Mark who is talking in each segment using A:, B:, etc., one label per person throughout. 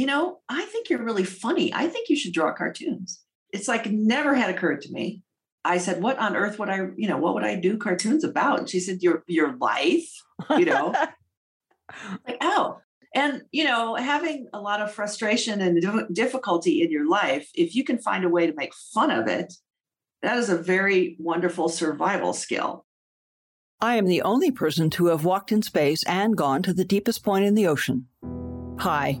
A: you know, I think you're really funny. I think you should draw cartoons. It's like never had occurred to me. I said, what on earth would I, you know, what would I do cartoons about? And she said, your, your life, you know, like, oh, and you know having a lot of frustration and difficulty in your life if you can find a way to make fun of it that is a very wonderful survival skill
B: i am the only person to have walked in space and gone to the deepest point in the ocean hi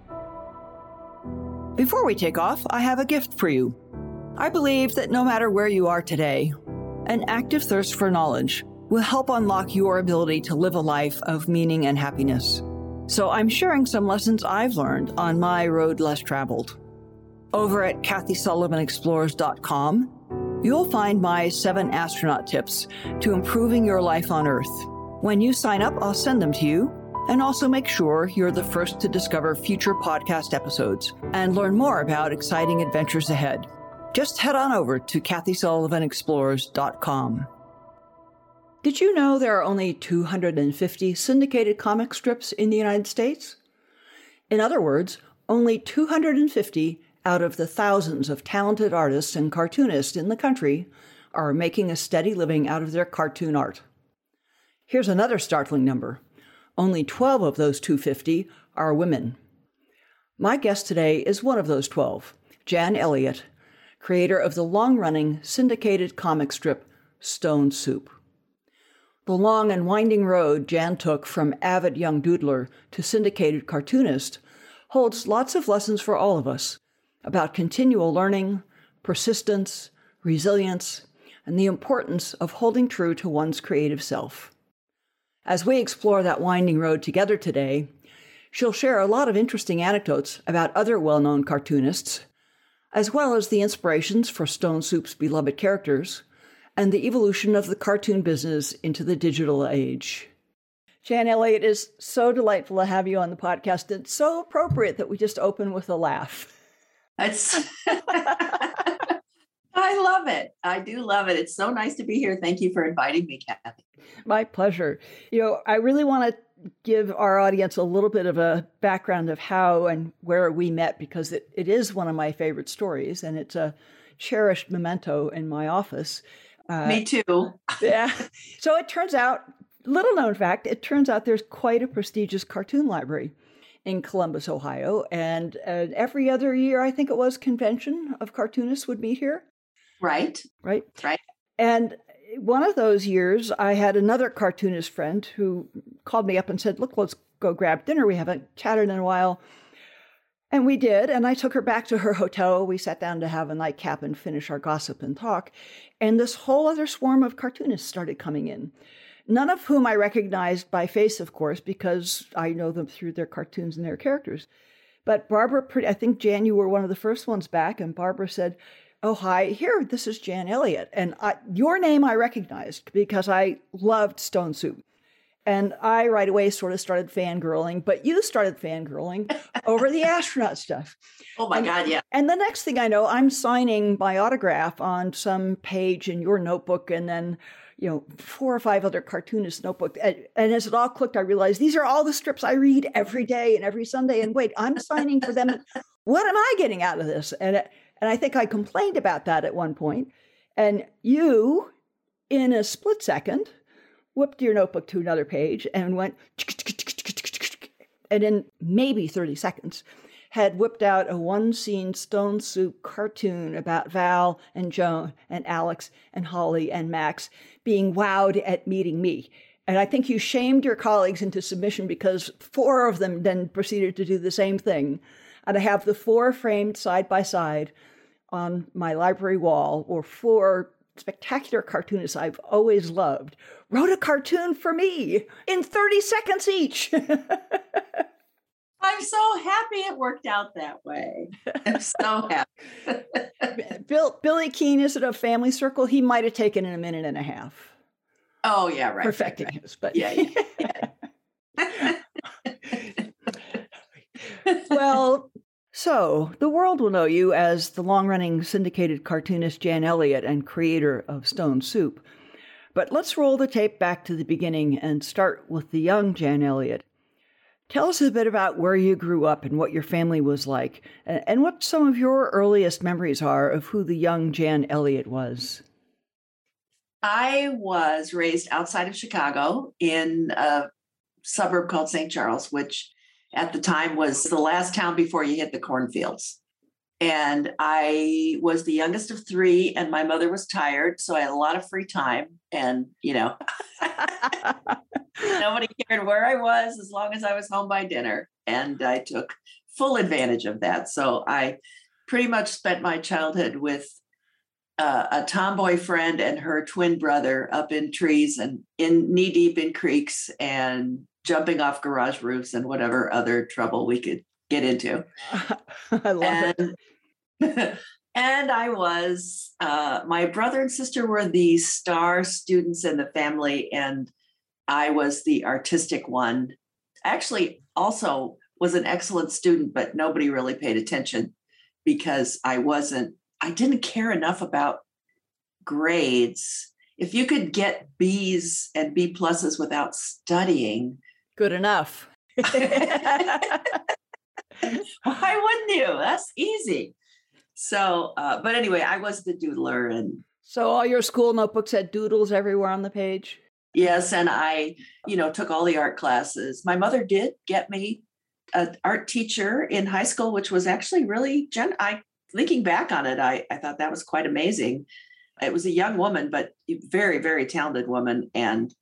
B: Before we take off, I have a gift for you. I believe that no matter where you are today, an active thirst for knowledge will help unlock your ability to live a life of meaning and happiness. So I'm sharing some lessons I've learned on my road less traveled. Over at KathySullivanExplores.com, you'll find my seven astronaut tips to improving your life on Earth. When you sign up, I'll send them to you and also make sure you're the first to discover future podcast episodes and learn more about exciting adventures ahead. Just head on over to KathySullivanExplores.com. Did you know there are only 250 syndicated comic strips in the United States? In other words, only 250 out of the thousands of talented artists and cartoonists in the country are making a steady living out of their cartoon art. Here's another startling number only 12 of those 250 are women. My guest today is one of those 12, Jan Eliot, creator of the long running syndicated comic strip Stone Soup. The long and winding road Jan took from avid young doodler to syndicated cartoonist holds lots of lessons for all of us about continual learning, persistence, resilience, and the importance of holding true to one's creative self. As we explore that winding road together today, she'll share a lot of interesting anecdotes about other well known cartoonists, as well as the inspirations for Stone Soup's beloved characters and the evolution of the cartoon business into the digital age. Jan Eliot, it is so delightful to have you on the podcast. It's so appropriate that we just open with a laugh.
A: It's I love it. I do love it. It's so nice to be here. Thank you for inviting me, Kathy.
B: My pleasure. You know, I really want to give our audience a little bit of a background of how and where we met because it, it is one of my favorite stories and it's a cherished memento in my office.
A: Uh, Me too.
B: yeah. So it turns out, little known fact, it turns out there's quite a prestigious cartoon library in Columbus, Ohio. And uh, every other year, I think it was, convention of cartoonists would meet here.
A: Right.
B: Right.
A: Right.
B: And one of those years, I had another cartoonist friend who called me up and said, Look, let's go grab dinner. We haven't chatted in a while. And we did. And I took her back to her hotel. We sat down to have a nightcap and finish our gossip and talk. And this whole other swarm of cartoonists started coming in. None of whom I recognized by face, of course, because I know them through their cartoons and their characters. But Barbara, I think Jan, you were one of the first ones back, and Barbara said, Oh, hi, here, this is Jan Eliot. And I, your name I recognized because I loved Stone Soup. And I right away sort of started fangirling, but you started fangirling over the astronaut stuff.
A: Oh my
B: and,
A: God, yeah.
B: And the next thing I know, I'm signing my autograph on some page in your notebook and then, you know, four or five other cartoonist notebook. And, and as it all clicked, I realized these are all the strips I read every day and every Sunday. And wait, I'm signing for them. what am I getting out of this? And, and I think I complained about that at one point. And you, in a split second, whipped your notebook to another page and went, and in maybe 30 seconds, had whipped out a one scene Stone Soup cartoon about Val and Joan and Alex and Holly and Max being wowed at meeting me. And I think you shamed your colleagues into submission because four of them then proceeded to do the same thing. And I have the four framed side by side on my library wall, or four spectacular cartoonists I've always loved, wrote a cartoon for me in 30 seconds each.
A: I'm so happy it worked out that way. I'm so happy.
B: Bill Billy Keane is it a Family Circus? He might have taken in a minute and a half.
A: Oh yeah, right.
B: Perfecting
A: right, right.
B: his, but
A: yeah. yeah.
B: well, so the world will know you as the long running syndicated cartoonist Jan Eliot and creator of Stone Soup. But let's roll the tape back to the beginning and start with the young Jan Eliot. Tell us a bit about where you grew up and what your family was like, and what some of your earliest memories are of who the young Jan Eliot was.
A: I was raised outside of Chicago in a suburb called St. Charles, which at the time was the last town before you hit the cornfields. And I was the youngest of three, and my mother was tired. So I had a lot of free time. And, you know, nobody cared where I was as long as I was home by dinner. And I took full advantage of that. So I pretty much spent my childhood with uh, a tomboy friend and her twin brother up in trees and in knee deep in creeks and jumping off garage roofs and whatever other trouble we could get into.
B: I love
A: and, it. and I was, uh, my brother and sister were the star students in the family, and I was the artistic one. Actually, also was an excellent student, but nobody really paid attention because I wasn't, I didn't care enough about grades. If you could get B's and B pluses without studying,
B: good enough.
A: Why wouldn't you? That's easy. So, uh, but anyway, I was the doodler, and
B: so all your school notebooks had doodles everywhere on the page.
A: Yes, and I, you know, took all the art classes. My mother did get me an art teacher in high school, which was actually really gen. I thinking back on it, I I thought that was quite amazing. It was a young woman, but very very talented woman, and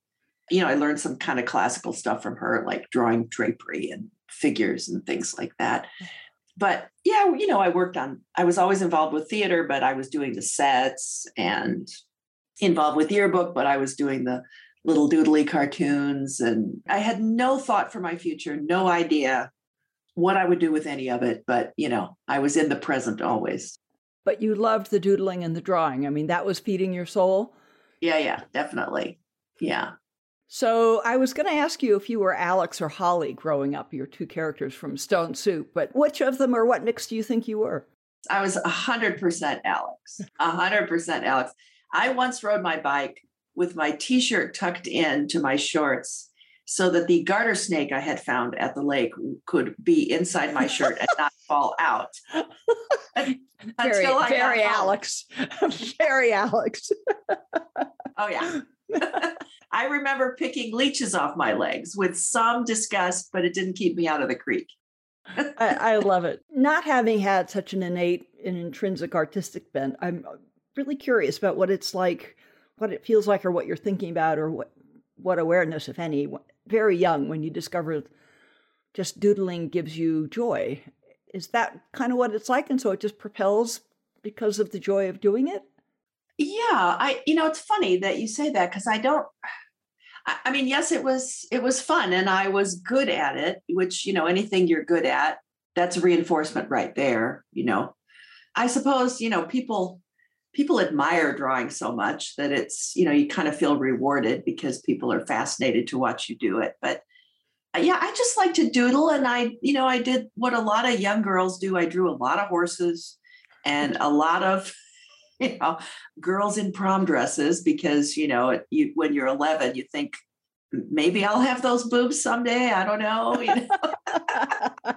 A: you know, I learned some kind of classical stuff from her, like drawing drapery and figures and things like that. But yeah, you know, I worked on, I was always involved with theater, but I was doing the sets and involved with yearbook, but I was doing the little doodly cartoons. And I had no thought for my future, no idea what I would do with any of it. But, you know, I was in the present always.
B: But you loved the doodling and the drawing. I mean, that was feeding your soul.
A: Yeah, yeah, definitely. Yeah.
B: So I was going to ask you if you were Alex or Holly growing up, your two characters from Stone Soup, but which of them or what mix do you think you were?
A: I was 100% Alex. 100% Alex. I once rode my bike with my t shirt tucked in to my shorts so that the garter snake I had found at the lake could be inside my shirt and not fall out.
B: very, very Alex. very Alex.
A: oh, yeah. I remember picking leeches off my legs with some disgust, but it didn't keep me out of the creek.
B: I, I, love it. Not having had such an innate and intrinsic artistic bent, I'm uh, really curious about what it's like, what it feels like, or what you're thinking about, or what what awareness, if any, very young when you discover just doodling gives you joy. Is that kind of what it's like? And so it just propels because of the joy of doing it?
A: Yeah i you know it's funny that you say that because i don't I, mean yes it was it was fun and i was good at it which you know anything you're good at that's reinforcement right there you know. I suppose you know people people admire drawing so much that it's you know you kind of feel rewarded because people are fascinated to watch you do it but uh, yeah i just like to doodle and i you know i did what a lot of young girls do i drew a lot of horses and a lot of you know, girls in prom dresses because, you know, you, when you're 11, you think maybe I'll have those boobs someday. I don't know. You know?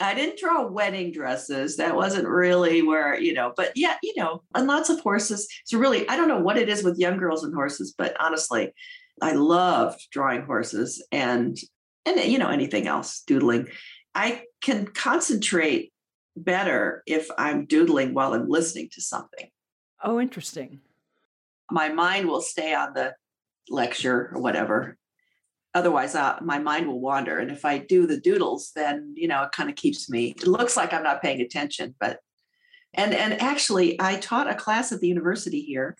A: I didn't draw wedding dresses. That wasn't really where, you know, but yeah, you know, and lots of horses. So really, I don't know what it is with young girls and horses, but honestly, I loved drawing horses and and you know anything else, doodling. I can concentrate better if I'm doodling while I'm listening to something.
B: Oh, interesting.
A: My mind will stay on the lecture or whatever. Otherwise, uh, my mind will wander. And if I do the doodles, then you know it kind of keeps me. It looks like I'm not paying attention, but and and actually, I taught a class at the university here,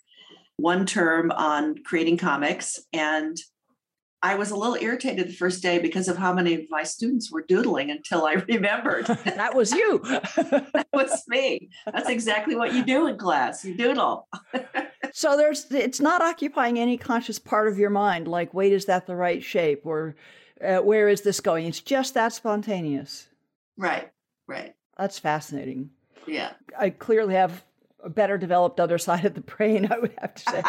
A: one term on creating comics, and I was a little irritated the first day because of how many of my students were doodling until I remembered.
B: that was you.
A: that was me. That's exactly what you do in class. You doodle.
B: so there's it's not occupying any conscious part of your mind like wait is that the right shape or uh, where is this going? It's just that spontaneous.
A: Right. Right.
B: That's fascinating.
A: Yeah.
B: I clearly have a better developed other side of the brain, I would have to say.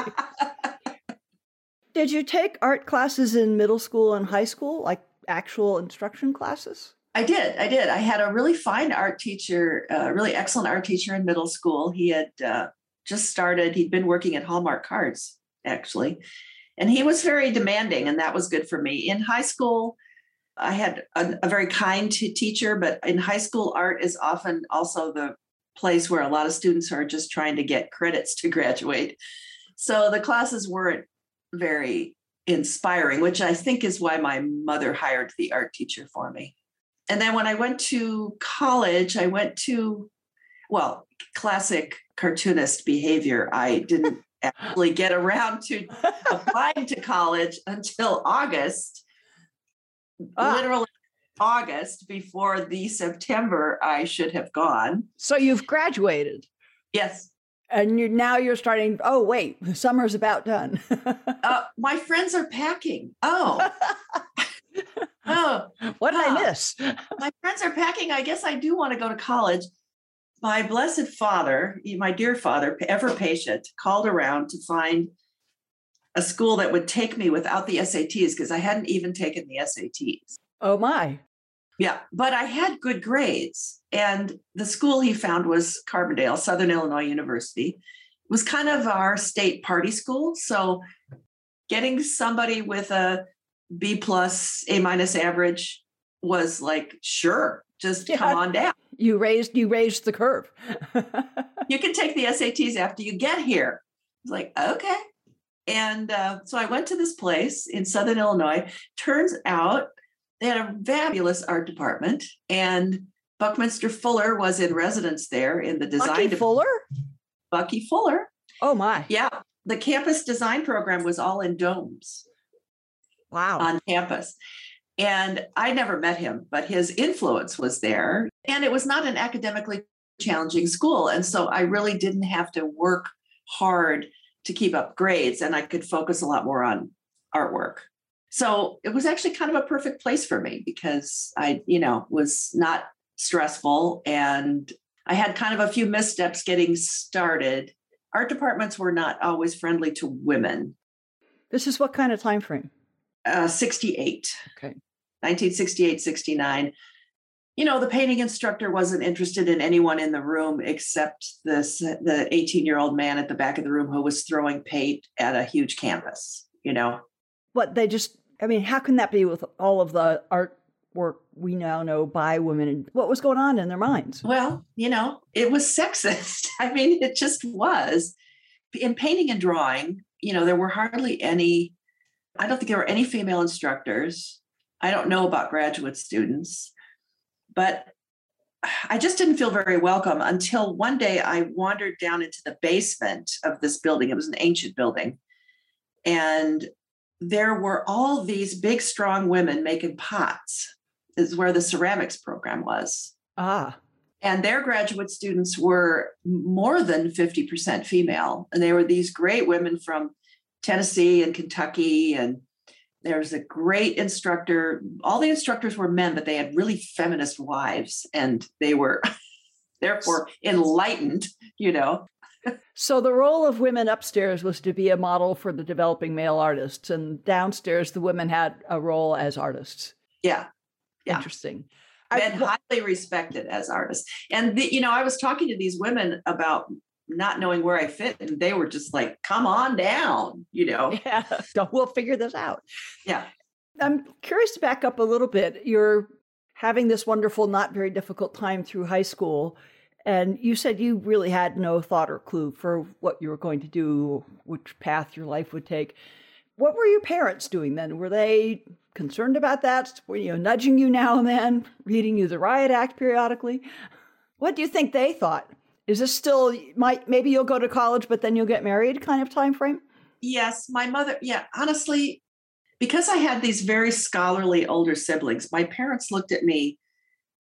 B: Did you take art classes in middle school and high school, like actual instruction classes?
A: I did. I did. I had a really fine art teacher, a really excellent art teacher in middle school. He had uh, just started, he'd been working at Hallmark Cards, actually. And he was very demanding, and that was good for me. In high school, I had a, a very kind teacher, but in high school, art is often also the place where a lot of students are just trying to get credits to graduate. So the classes weren't very inspiring, which I think is why my mother hired the art teacher for me. And then when I went to college, I went to, well, classic cartoonist behavior. I didn't actually get around to applying to college until August. Ah. Literally August before the September I should have gone.
B: So you've graduated.
A: Yes.
B: And you now you're starting. Oh wait, summer's about done.
A: uh, my friends are packing. Oh,
B: oh, what did I miss?
A: my friends are packing. I guess I do want to go to college. My blessed father, my dear father, ever patient, called around to find a school that would take me without the SATs because I hadn't even taken the SATs.
B: Oh my.
A: Yeah, but I had good grades. And the school he found was Carbondale, Southern Illinois University. It was kind of our state party school. So getting somebody with a B plus, A minus average was like, sure, just yeah. come on down.
B: You raised you raised the curve.
A: you can take the SATs after you get here. It's like, okay. And uh, so I went to this place in Southern Illinois. Turns out they had a fabulous art department, and Buckminster Fuller was in residence there in the design.
B: Bucky Fuller.
A: Bucky Fuller.
B: Oh my!
A: Yeah, the campus design program was all in domes.
B: Wow!
A: On campus, and I never met him, but his influence was there, and it was not an academically challenging school, and so I really didn't have to work hard to keep up grades, and I could focus a lot more on artwork. So it was actually kind of a perfect place for me because I, you know, was not stressful and I had kind of a few missteps getting started. Art departments were not always friendly to women.
B: This is what kind of time frame?
A: Uh, 68.
B: Okay.
A: 1968, 69. You know, the painting instructor wasn't interested in anyone in the room except this the 18-year-old man at the back of the room who was throwing paint at a huge canvas, you know.
B: What they just I mean, how can that be with all of the artwork we now know by women and what was going on in their minds?
A: Well, you know, it was sexist. I mean, it just was. In painting and drawing, you know, there were hardly any, I don't think there were any female instructors. I don't know about graduate students, but I just didn't feel very welcome until one day I wandered down into the basement of this building. It was an ancient building. And there were all these big, strong women making pots, is where the ceramics program was.
B: Ah.
A: And their graduate students were more than 50% female. And they were these great women from Tennessee and Kentucky. And there was a great instructor. All the instructors were men, but they had really feminist wives. And they were therefore enlightened, you know
B: so the role of women upstairs was to be a model for the developing male artists, and downstairs the women had a role as artists.
A: Yeah,
B: yeah. interesting.
A: And highly respected as artists. And the, you know, I was talking to these women about not knowing where I fit, and they were just like, "Come on down," you know.
B: Yeah, we'll figure this out.
A: Yeah.
B: I'm curious to back up a little bit. You're having this wonderful, not very difficult time through high school and you said you really had no thought or clue for what you were going to do, which path your life would take. What were your parents doing then? Were they concerned about that? Were you know, nudging you now and then, reading you the riot act periodically? What do you think they thought? Is this still might maybe you'll go to college but then you'll get married kind of time frame?
A: Yes, my mother, yeah, honestly, because I had these very scholarly older siblings, my parents looked at me.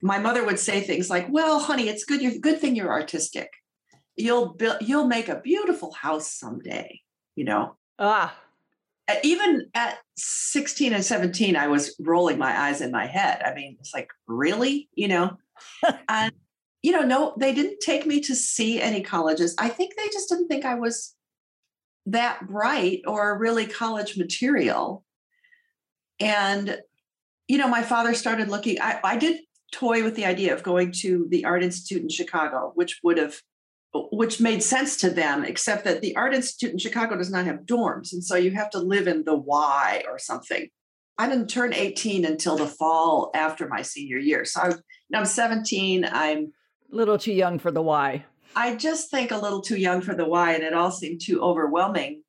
A: My mother would say things like, "Well, honey, it's good. You're good thing you're artistic. You'll build. You'll make a beautiful house someday." You know.
B: Ah.
A: Even at 16 and 17, I was rolling my eyes in my head. I mean, it's like, really? You know? and, you know, no, they didn't take me to see any colleges. I think they just didn't think I was that bright or really college material. And, you know, my father started looking, I, I did toy with the idea of going to the Art Institute in Chicago, which would have which made sense to them, except that the Art Institute in Chicago does not have dorms. And so you have to live in the Y or something. I didn't turn 18 until the fall after my senior year. So I, I'm 17. I'm
B: a little too young for the Y.
A: I just think a little too young for the Y, and it all seemed too overwhelming.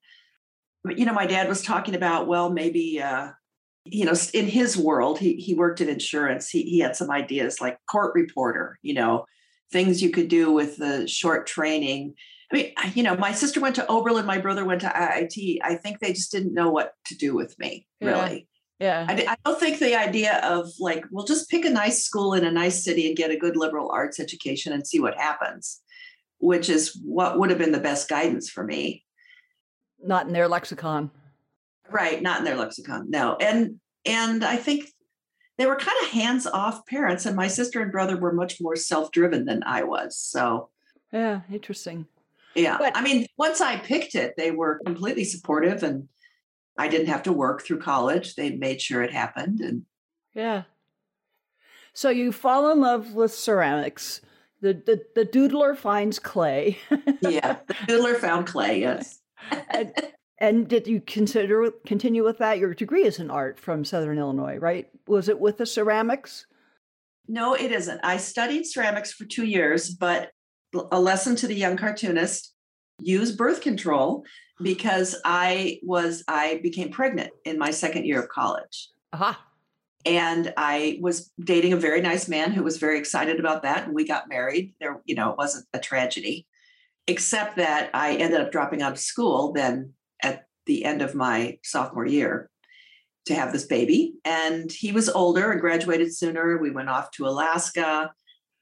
A: But, you know, my dad was talking about, well, maybe uh, you know, in his world, he he worked in insurance. He he had some ideas like court reporter, you know, things you could do with the short training. I mean, you know, my sister went to Oberlin, my brother went to IIT. I think they just didn't know what to do with me, really.
B: Yeah.
A: I, I, don't think the idea of like, well, just pick a nice school in a nice city and get a good liberal arts education and see what happens, which is what would have been the best guidance for me.
B: Not in their lexicon.
A: Right, not in their lexicon. No. And and I think they were kind of hands-off parents and my sister and brother were much more self-driven than I was. So
B: Yeah, interesting.
A: Yeah. But, I mean, once I picked it, they were completely supportive and I didn't have to work through college. They made sure it happened and
B: Yeah. So you fall in love with ceramics. The the, the doodler finds clay.
A: yeah, the doodler found clay, yes.
B: and, and did you consider continue with that? Your degree is in art from Southern Illinois, right? Was it with the ceramics?
A: No, it isn't. I studied ceramics for two years, but a lesson to the young cartoonist use birth control because I was I became pregnant in my second year of college.
B: Aha.
A: And I was dating a very nice man who was very excited about that. And we got married. There, you know, it wasn't a tragedy, except that I ended up dropping out of school then the end of my sophomore year to have this baby. And he was older and graduated sooner. We went off to Alaska,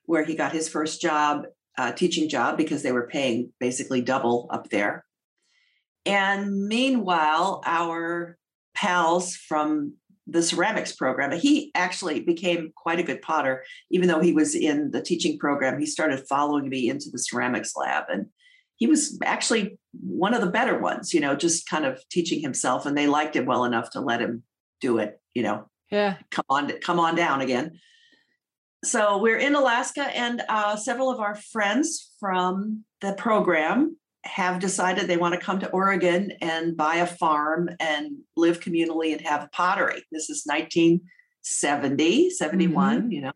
A: where he got his first job, uh, teaching job, because they were paying basically double up there. And meanwhile, our pals from the ceramics program, he actually became quite a good potter, even though he was in the teaching program. He started following me into the ceramics lab. And he was actually one of the better ones, you know, just kind of teaching himself, and they liked him well enough to let him do it, you know.
B: Yeah.
A: Come on, come on down again. So we're in Alaska, and uh, several of our friends from the program have decided they want to come to Oregon and buy a farm and live communally and have pottery. This is 1970, 71, mm-hmm. you know.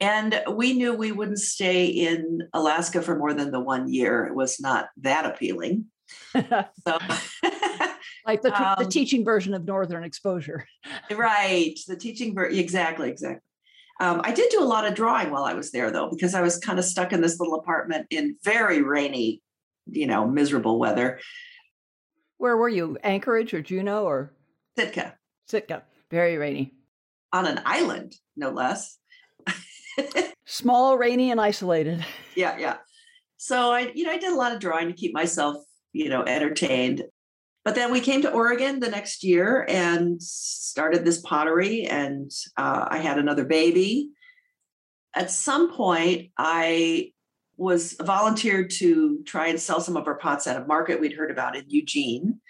A: And we knew we wouldn't stay in Alaska for more than the one year. It was not that appealing. so,
B: like the, um, the teaching version of Northern Exposure.
A: right. The teaching version. Exactly. Exactly. Um, I did do a lot of drawing while I was there, though, because I was kind of stuck in this little apartment in very rainy, you know, miserable weather.
B: Where were you? Anchorage or Juneau or
A: Sitka?
B: Sitka. Very rainy.
A: On an island, no less.
B: Small, rainy, and isolated.
A: Yeah, yeah. So I, you know, I did a lot of drawing to keep myself, you know, entertained. But then we came to Oregon the next year and started this pottery, and uh, I had another baby. At some point, I was volunteered to try and sell some of our pots at a market we'd heard about in Eugene,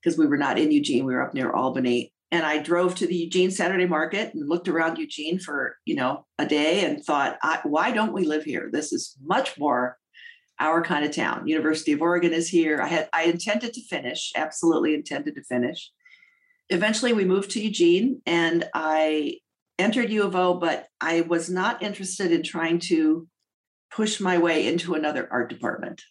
A: because we were not in Eugene, we were up near Albany and I drove to the Eugene Saturday Market and looked around Eugene for you know a day and thought, why don't we live here? This is much more our kind of town. University of Oregon is here. I had I intended to finish, absolutely intended to finish. Eventually, we moved to Eugene, and I entered U of O, but I was not interested in trying to push my way into another art department.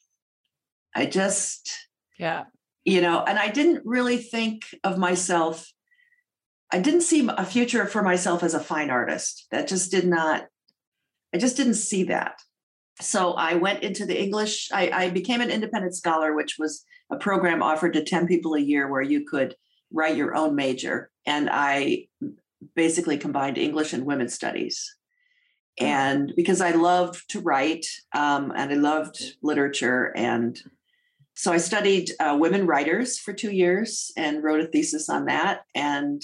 A: I just,
B: yeah,
A: you know, and I didn't really think of myself I didn't see a future for myself as a fine artist. That just did not, I just didn't see that. So I went into the English, I, I became an independent scholar, which was a program offered to 10 people a year where you could write your own major. And I basically combined English and women's studies. And because I loved to write um, and I loved literature. And so I studied uh, women writers for two years and wrote a thesis on that. And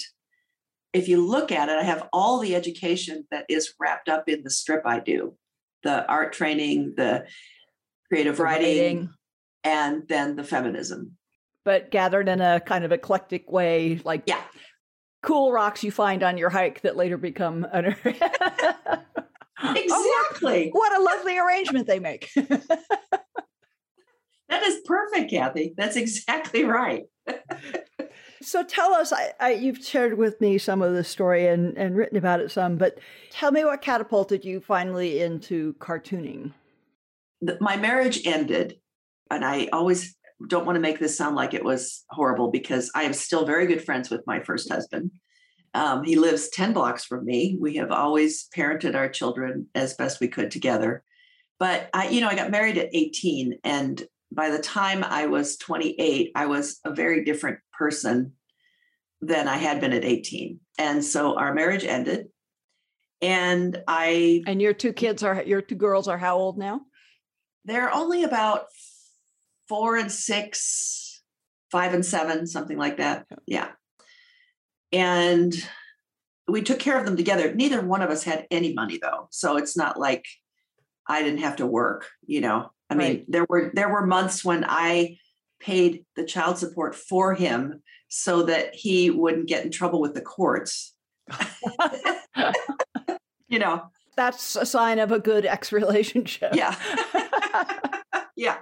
A: if you look at it, I have all the education that is wrapped up in the strip I do the art training, the creative writing,
B: writing.
A: and then the feminism.
B: But gathered in a kind of eclectic way, like
A: Yeah.
B: cool rocks you find on your hike that later become. An- Oh,
A: Exactly.
B: what a lovely arrangement they make.
A: That is perfect, Kathy. That's exactly right.
B: So tell us, I, I, you've shared with me some of the story and, and written about it some, but tell me what catapulted you finally into cartooning.
A: My marriage ended, and I always don't want to make this sound like it was horrible because I am still very good friends with my first husband. Um, he lives 10 blocks from me. We have always parented our children as best we could together. But I, you know, I got married at 18, and by the time I was 28, I was a very different person than I had been at 18. And so our marriage ended. And I
B: And your two kids are, your two girls are how old now?
A: they're only about four and six, five and seven, something like that. Yeah. And we took care of them together. Neither one of us had any money though. So it's not like I didn't have to work, you know. I mean,
B: Right.
A: there were there were months when I paid the child support for him so that he wouldn't get in trouble with the courts. you know,
B: That's a sign of a good ex relationship.
A: yeah. yeah.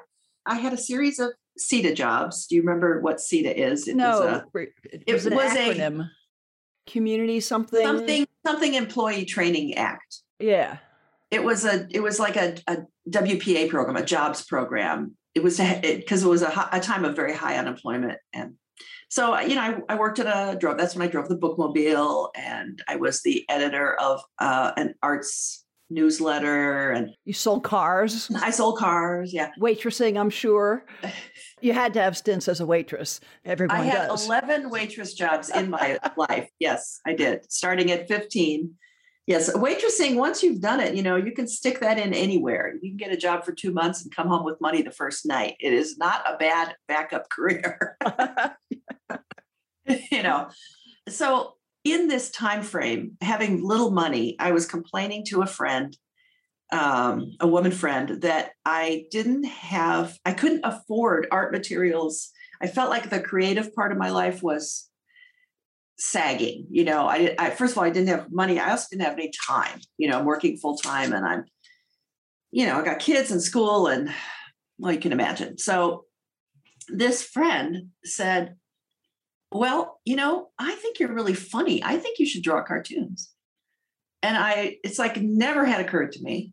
A: I had a series of CETA jobs. Do you remember what CETA is? It
B: no,
A: was
B: it
A: it
B: was an
A: was a-
B: acronym. Community something.
A: something something employee training act.
B: Yeah.
A: It was a it was like a, a WPA program, a jobs program. It was because it, it was a, a time of very high unemployment, and so you know I, I worked at a drove. That's when I drove the bookmobile, and I was the editor of uh, an arts newsletter, and
B: You sold cars,
A: I sold cars. Yeah,
B: waitressing, I'm sure. You had to have stints as a waitress. Everyone
A: I had
B: does.
A: 11 waitress jobs in my life. Yes, I did. Starting at 15. Yes, waitressing, once you've done it, you know, you can stick that in anywhere. You can get a job for two months and come home with money the first night. It is not a bad backup career. you know. So in this time frame, having little money, I was complaining to a friend, um, a woman friend, that I didn't have, I couldn't afford art materials. I felt like the creative part of my life was sagging. You know, I, I first of all, I didn't have money. I also didn't have any time. You know, I'm working full time, and I'm, you know, I got kids in school, and well, you can imagine. So this friend said, well, you know, I think you're really funny. I think you should draw cartoons. And I, it's like never had occurred to me.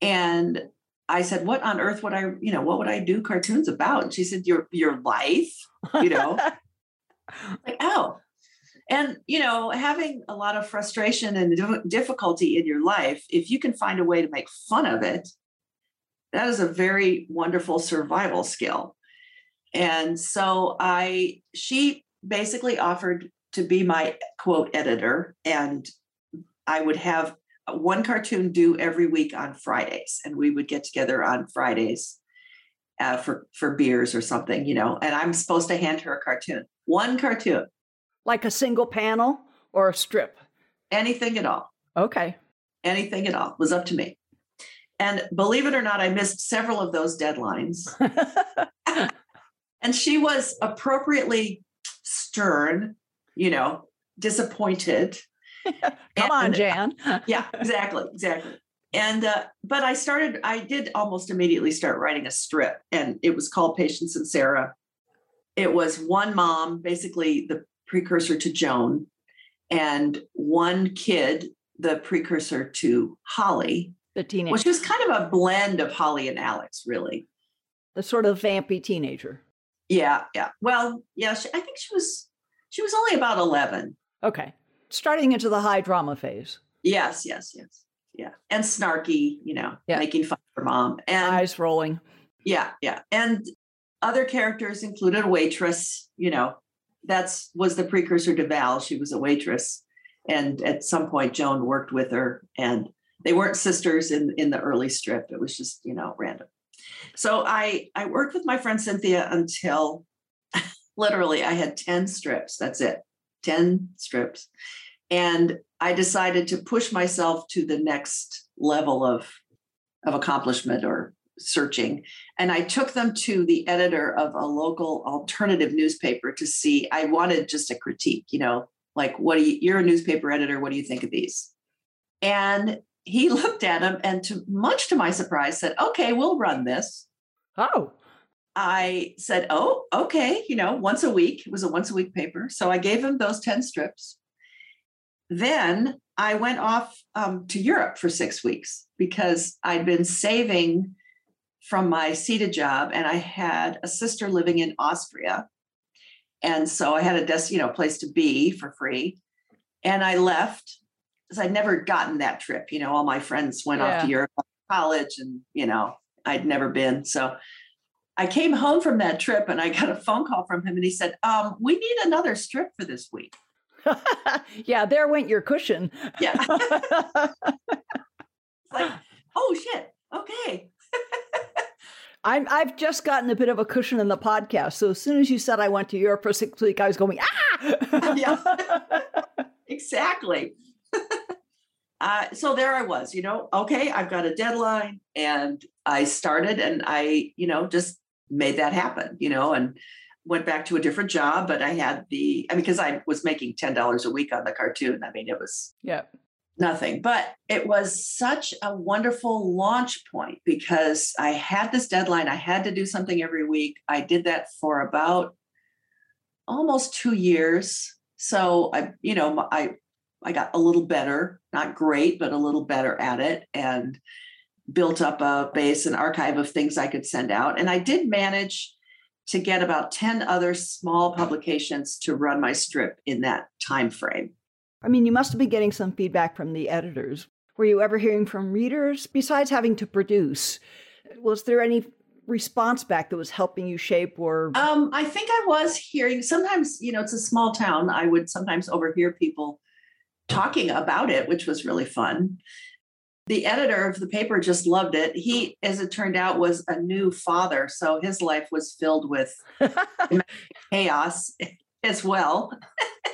A: And I said, what on earth would I, you know, what would I do cartoons about? And she said, your, your life, you know, like, oh. And, you know, having a lot of frustration and difficulty in your life, if you can find a way to make fun of it, that is a very wonderful survival skill. And so I, she basically offered to be my quote editor, and I would have one cartoon due every week on Fridays, and we would get together on Fridays uh, for for beers or something, you know. And I'm supposed to hand her a cartoon, one cartoon,
B: like a single panel or a strip.
A: anything at all.
B: Okay.
A: anything at all was up to me. And believe it or not, I missed several of those deadlines. And she was appropriately stern, you know, disappointed.
B: Come on, Jan.
A: Yeah, exactly, exactly. And uh, but I started, I did almost immediately start writing a strip, and it was called Patience and Sarah. It was one mom, basically the precursor to Joan, and one kid, the precursor to Holly,
B: The teenager.
A: which was kind of a blend of Holly and Alex, really.
B: the sort of vampy teenager.
A: Yeah, yeah. Well, yeah, she, I think she was she was only about 11.
B: Okay. Starting into the high drama phase.
A: Yes, yes, yes. Yeah. And snarky, you know,
B: Yeah.
A: making fun of her mom. And
B: Eyes rolling.
A: yeah, yeah. And other characters included a waitress, you know, that's was the precursor to Val. She was a waitress. And at some point, Joan worked with her, and they weren't sisters in, in the early strip. It was just, you know, random. So I I worked with my friend Cynthia until literally I had 10 strips. That's it. 10 strips. And I decided to push myself to the next level of, of accomplishment or searching. And I took them to the editor of a local alternative newspaper to see, I wanted just a critique, you know, like, what do you, you're a newspaper editor, what do you think of these? And he looked at them and to much to my surprise said, okay, we'll run this.
B: Oh.
A: I said, oh, okay, you know, once a week. It was a once a week paper. So I gave him those 10 strips. Then I went off um, to Europe for six weeks because I'd been saving from my CETA job and I had a sister living in Austria. And so I had a desk, you know, place to be for free. And I left because I'd never gotten that trip. You know, all my friends went yeah. off to Europe college and, you know, I'd never been. So I came home from that trip and I got a phone call from him and he said, um, we need another strip for this week.
B: yeah, there went your cushion.
A: yeah. It's like, oh shit. Okay.
B: I'm, I've just gotten a bit of a cushion in the podcast. So as soon as you said I went to Europe for six weeks, I was going, ah!
A: yeah, exactly. uh, so there I was, you know, okay, I've got a deadline. And I started and I, you know, just made that happen, you know, and went back to a different job. But I had the, I mean, because I was making $10 a week on the cartoon. I mean, it was.
B: Yeah
A: nothing. But it was such a wonderful launch point because I had this deadline. I had to do something every week. I did that for about almost two years. So I, you know, I I got a little better, not great, but a little better at it, and built up a base, and archive of things I could send out. And I did manage to get about 10 other small publications to run my strip in that time frame.
B: I mean, you must have been getting some feedback from the editors. Were you ever hearing from readers besides having to produce? Was there any response back that was helping you shape or
A: um, i think i was hearing sometimes you know it's a small town i would sometimes overhear people talking about it which was really fun the editor of the paper just loved it he as it turned out was a new father so his life was filled with chaos as well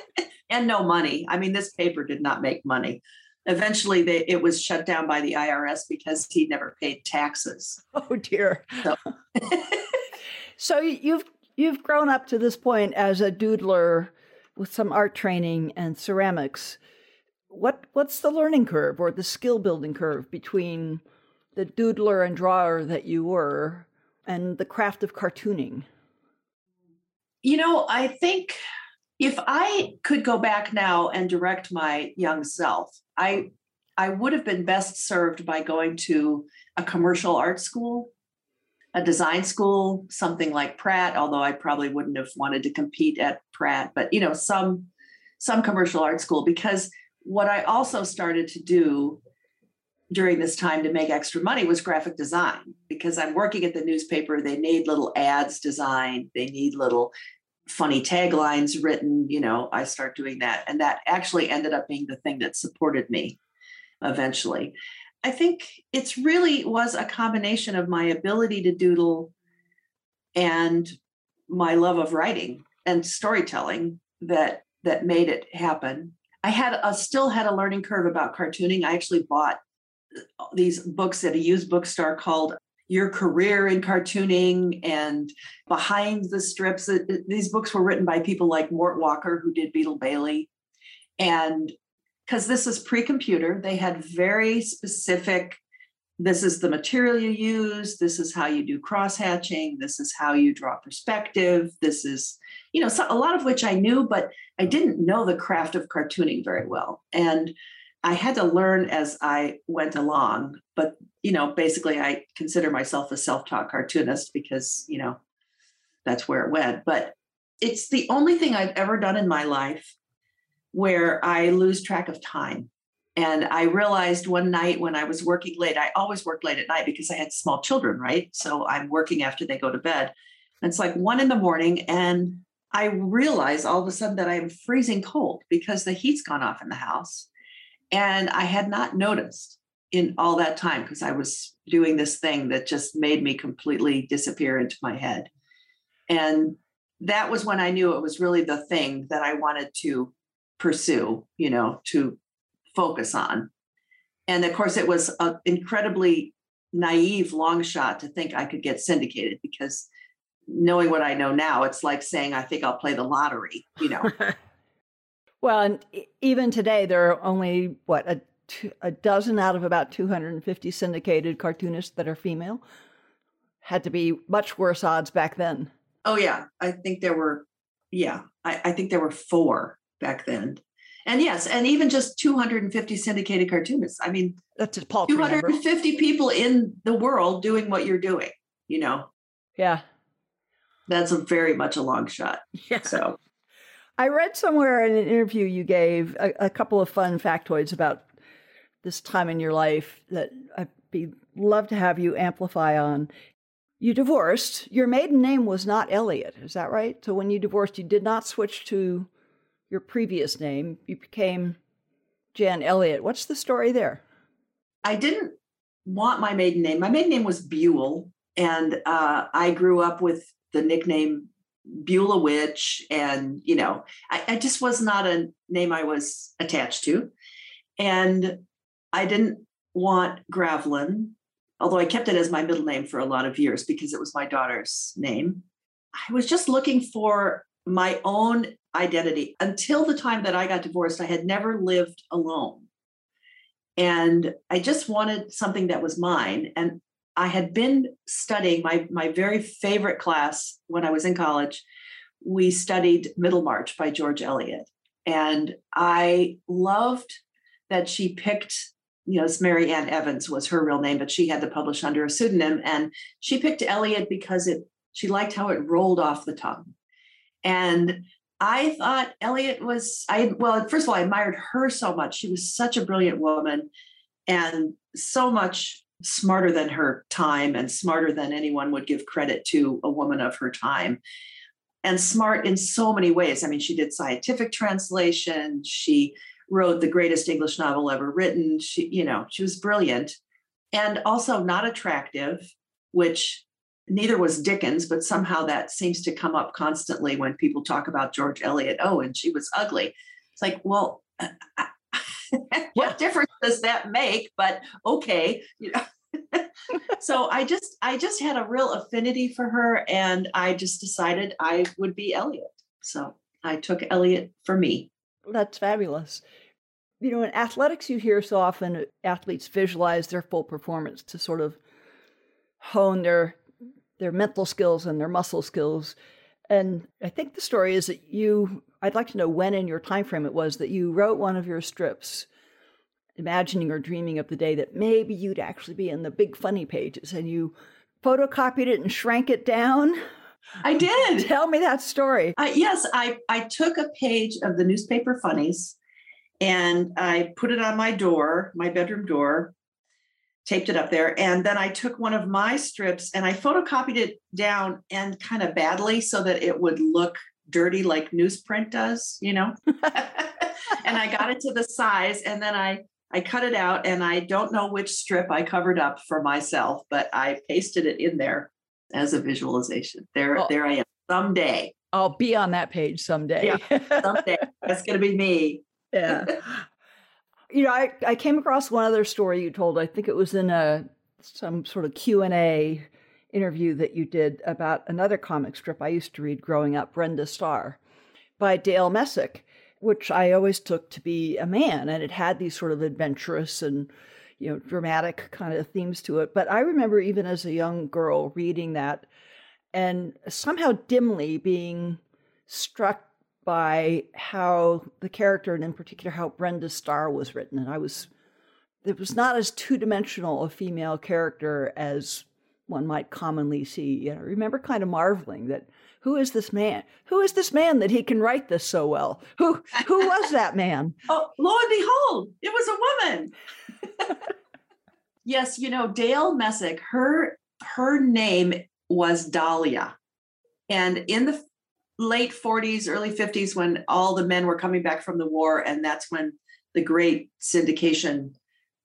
A: and no money. I mean, this paper did not make money. Eventually, they, it was shut down by the IRS because he never paid taxes.
B: Oh dear. So, so you've you've grown up to this point as a doodler with some art training and ceramics. What what's the learning curve or the skill building curve between the doodler and drawer that you were and the craft of cartooning?
A: You know, I think if I could go back now and direct my young self, I I would have been best served by going to a commercial art school, a design school, something like Pratt, although I probably wouldn't have wanted to compete at Pratt, but you know, some some commercial art school because what I also started to do during this time to make extra money was graphic design because I'm working at the newspaper. They need little ads designed, they need little funny taglines written, you know, I start doing that. And that actually ended up being the thing that supported me eventually. I think it's really was a combination of my ability to doodle and my love of writing and storytelling that that made it happen. I had a still had a learning curve about cartooning. I actually bought uh, these books at a used bookstore called your career in cartooning and behind the strips. Uh, these books were written by people like Mort Walker, who did Beetle Bailey. And because this is pre computer, they had very specific this is the material you use this is how you do cross hatching this is how you draw perspective this is you know so a lot of which i knew but i didn't know the craft of cartooning very well and I had to learn as I went along, but you know, basically I consider myself a self-taught cartoonist because, you know, that's where it went. But it's the only thing I've ever done in my life where I lose track of time. And I realized one night when I was working late, I always work late at night because I had small children, right? So I'm working after they go to bed. And it's like one in the morning, and I realize all of a sudden that I'm freezing cold because the heat's gone off in the house. And I had not noticed in all that time because I was doing this thing that just made me completely disappear into my head. And that was when I knew it was really the thing that I wanted to pursue, you know, to focus on. And of course, it was an incredibly naive long shot to think I could get syndicated because knowing what I know now, it's like saying, I think I'll play the lottery, you know.
B: well, and even today, there are only, what, a, a dozen out of about 250 syndicated cartoonists that are female. Had to be much worse odds back then.
A: Oh, yeah. I think there were, yeah, I, I think there were four back then. And yes, and even just 250 syndicated cartoonists. I mean,
B: that's a
A: 250 number. people in the world doing what you're doing, you know.
B: Yeah
A: that's a very much a long shot. Yeah. So
B: I read somewhere in an interview you gave a, a, couple of fun factoids about this time in your life that I'd be love to have you amplify on. You divorced. Your maiden name was not Eliot, is that right? So when you divorced, you did not switch to your previous name. You became Jan Eliot. What's the story there?
A: I didn't want my maiden name. My maiden name was Buell, and uh, I grew up with the nickname Beulah Witch. And, you know, I, I just was not a name I was attached to. And I didn't want Gravelin, although I kept it as my middle name for a lot of years because it was my daughter's name. I was just looking for my own identity. Until the time that I got divorced, I had never lived alone. And I just wanted something that was mine. And I had been studying my my very favorite class when I was in college. We studied Middlemarch by George Eliot, and I loved that she picked. You know, Mary Ann Evans was her real name, but she had to publish under a pseudonym, and she picked Eliot because it she liked how it rolled off the tongue, and I thought Eliot was I well first of all I admired her so much. She was such a brilliant woman and so much smarter than her time and smarter than anyone would give credit to a woman of her time. And smart in so many ways. I mean she did scientific translation. She wrote the greatest english novel ever written. She you know she was brilliant and also not attractive which neither was dickens but somehow that seems to come up constantly when people talk about george eliot. Oh and she was ugly. It's like well uh, what difference does that make? But okay, you know. so I just I just had a real affinity for her, and I just decided I would be Eliot. So I took Eliot for me.
B: That's fabulous. You know, in athletics, you hear so often athletes visualize their full performance to sort of hone their their mental skills and their muscle skills. And I think the story is that you I'd like to know when in your time frame it was that you wrote one of your strips, imagining or dreaming of the day that maybe you'd actually be in the big funny pages, and you photocopied it and shrank it down.
A: I did.
B: Tell me that story.
A: Uh, yes, I I took a page of the newspaper funnies, and I put it on my door, my bedroom door, taped it up there. And then I took one of my strips and I photocopied it down and kind of badly so that it would look dirty like newsprint does, you know. and I got it to the size and then I I cut it out and I don't know which strip I covered up for myself, but I pasted it in there as a visualization. There there I am. Someday.
B: I'll be on that page someday.
A: Yeah, someday. That's going to be me.
B: Yeah. you know, I, I came across one other story you told. I think it was in a some sort of Q and A interview that you did about another comic strip I used to read growing up, Brenda Starr, by Dale Messick, which I always took to be a man, and it had these sort of adventurous and you know dramatic kind of themes to it. But I remember even as a young girl reading that, and somehow dimly being struck by how the character, and in particular how Brenda Starr was written, and I was. It was not as two dimensional a female character as one might commonly see. You know, remember kind of marveling that who is this man? Who is this man that he can write this so well? Who who was that man?
A: oh, lo and behold, it was a woman. yes, you know, Dale Messick, her her name was Dahlia. And in the late 40s, early 50s when all the men were coming back from the war. And that's when the great syndication,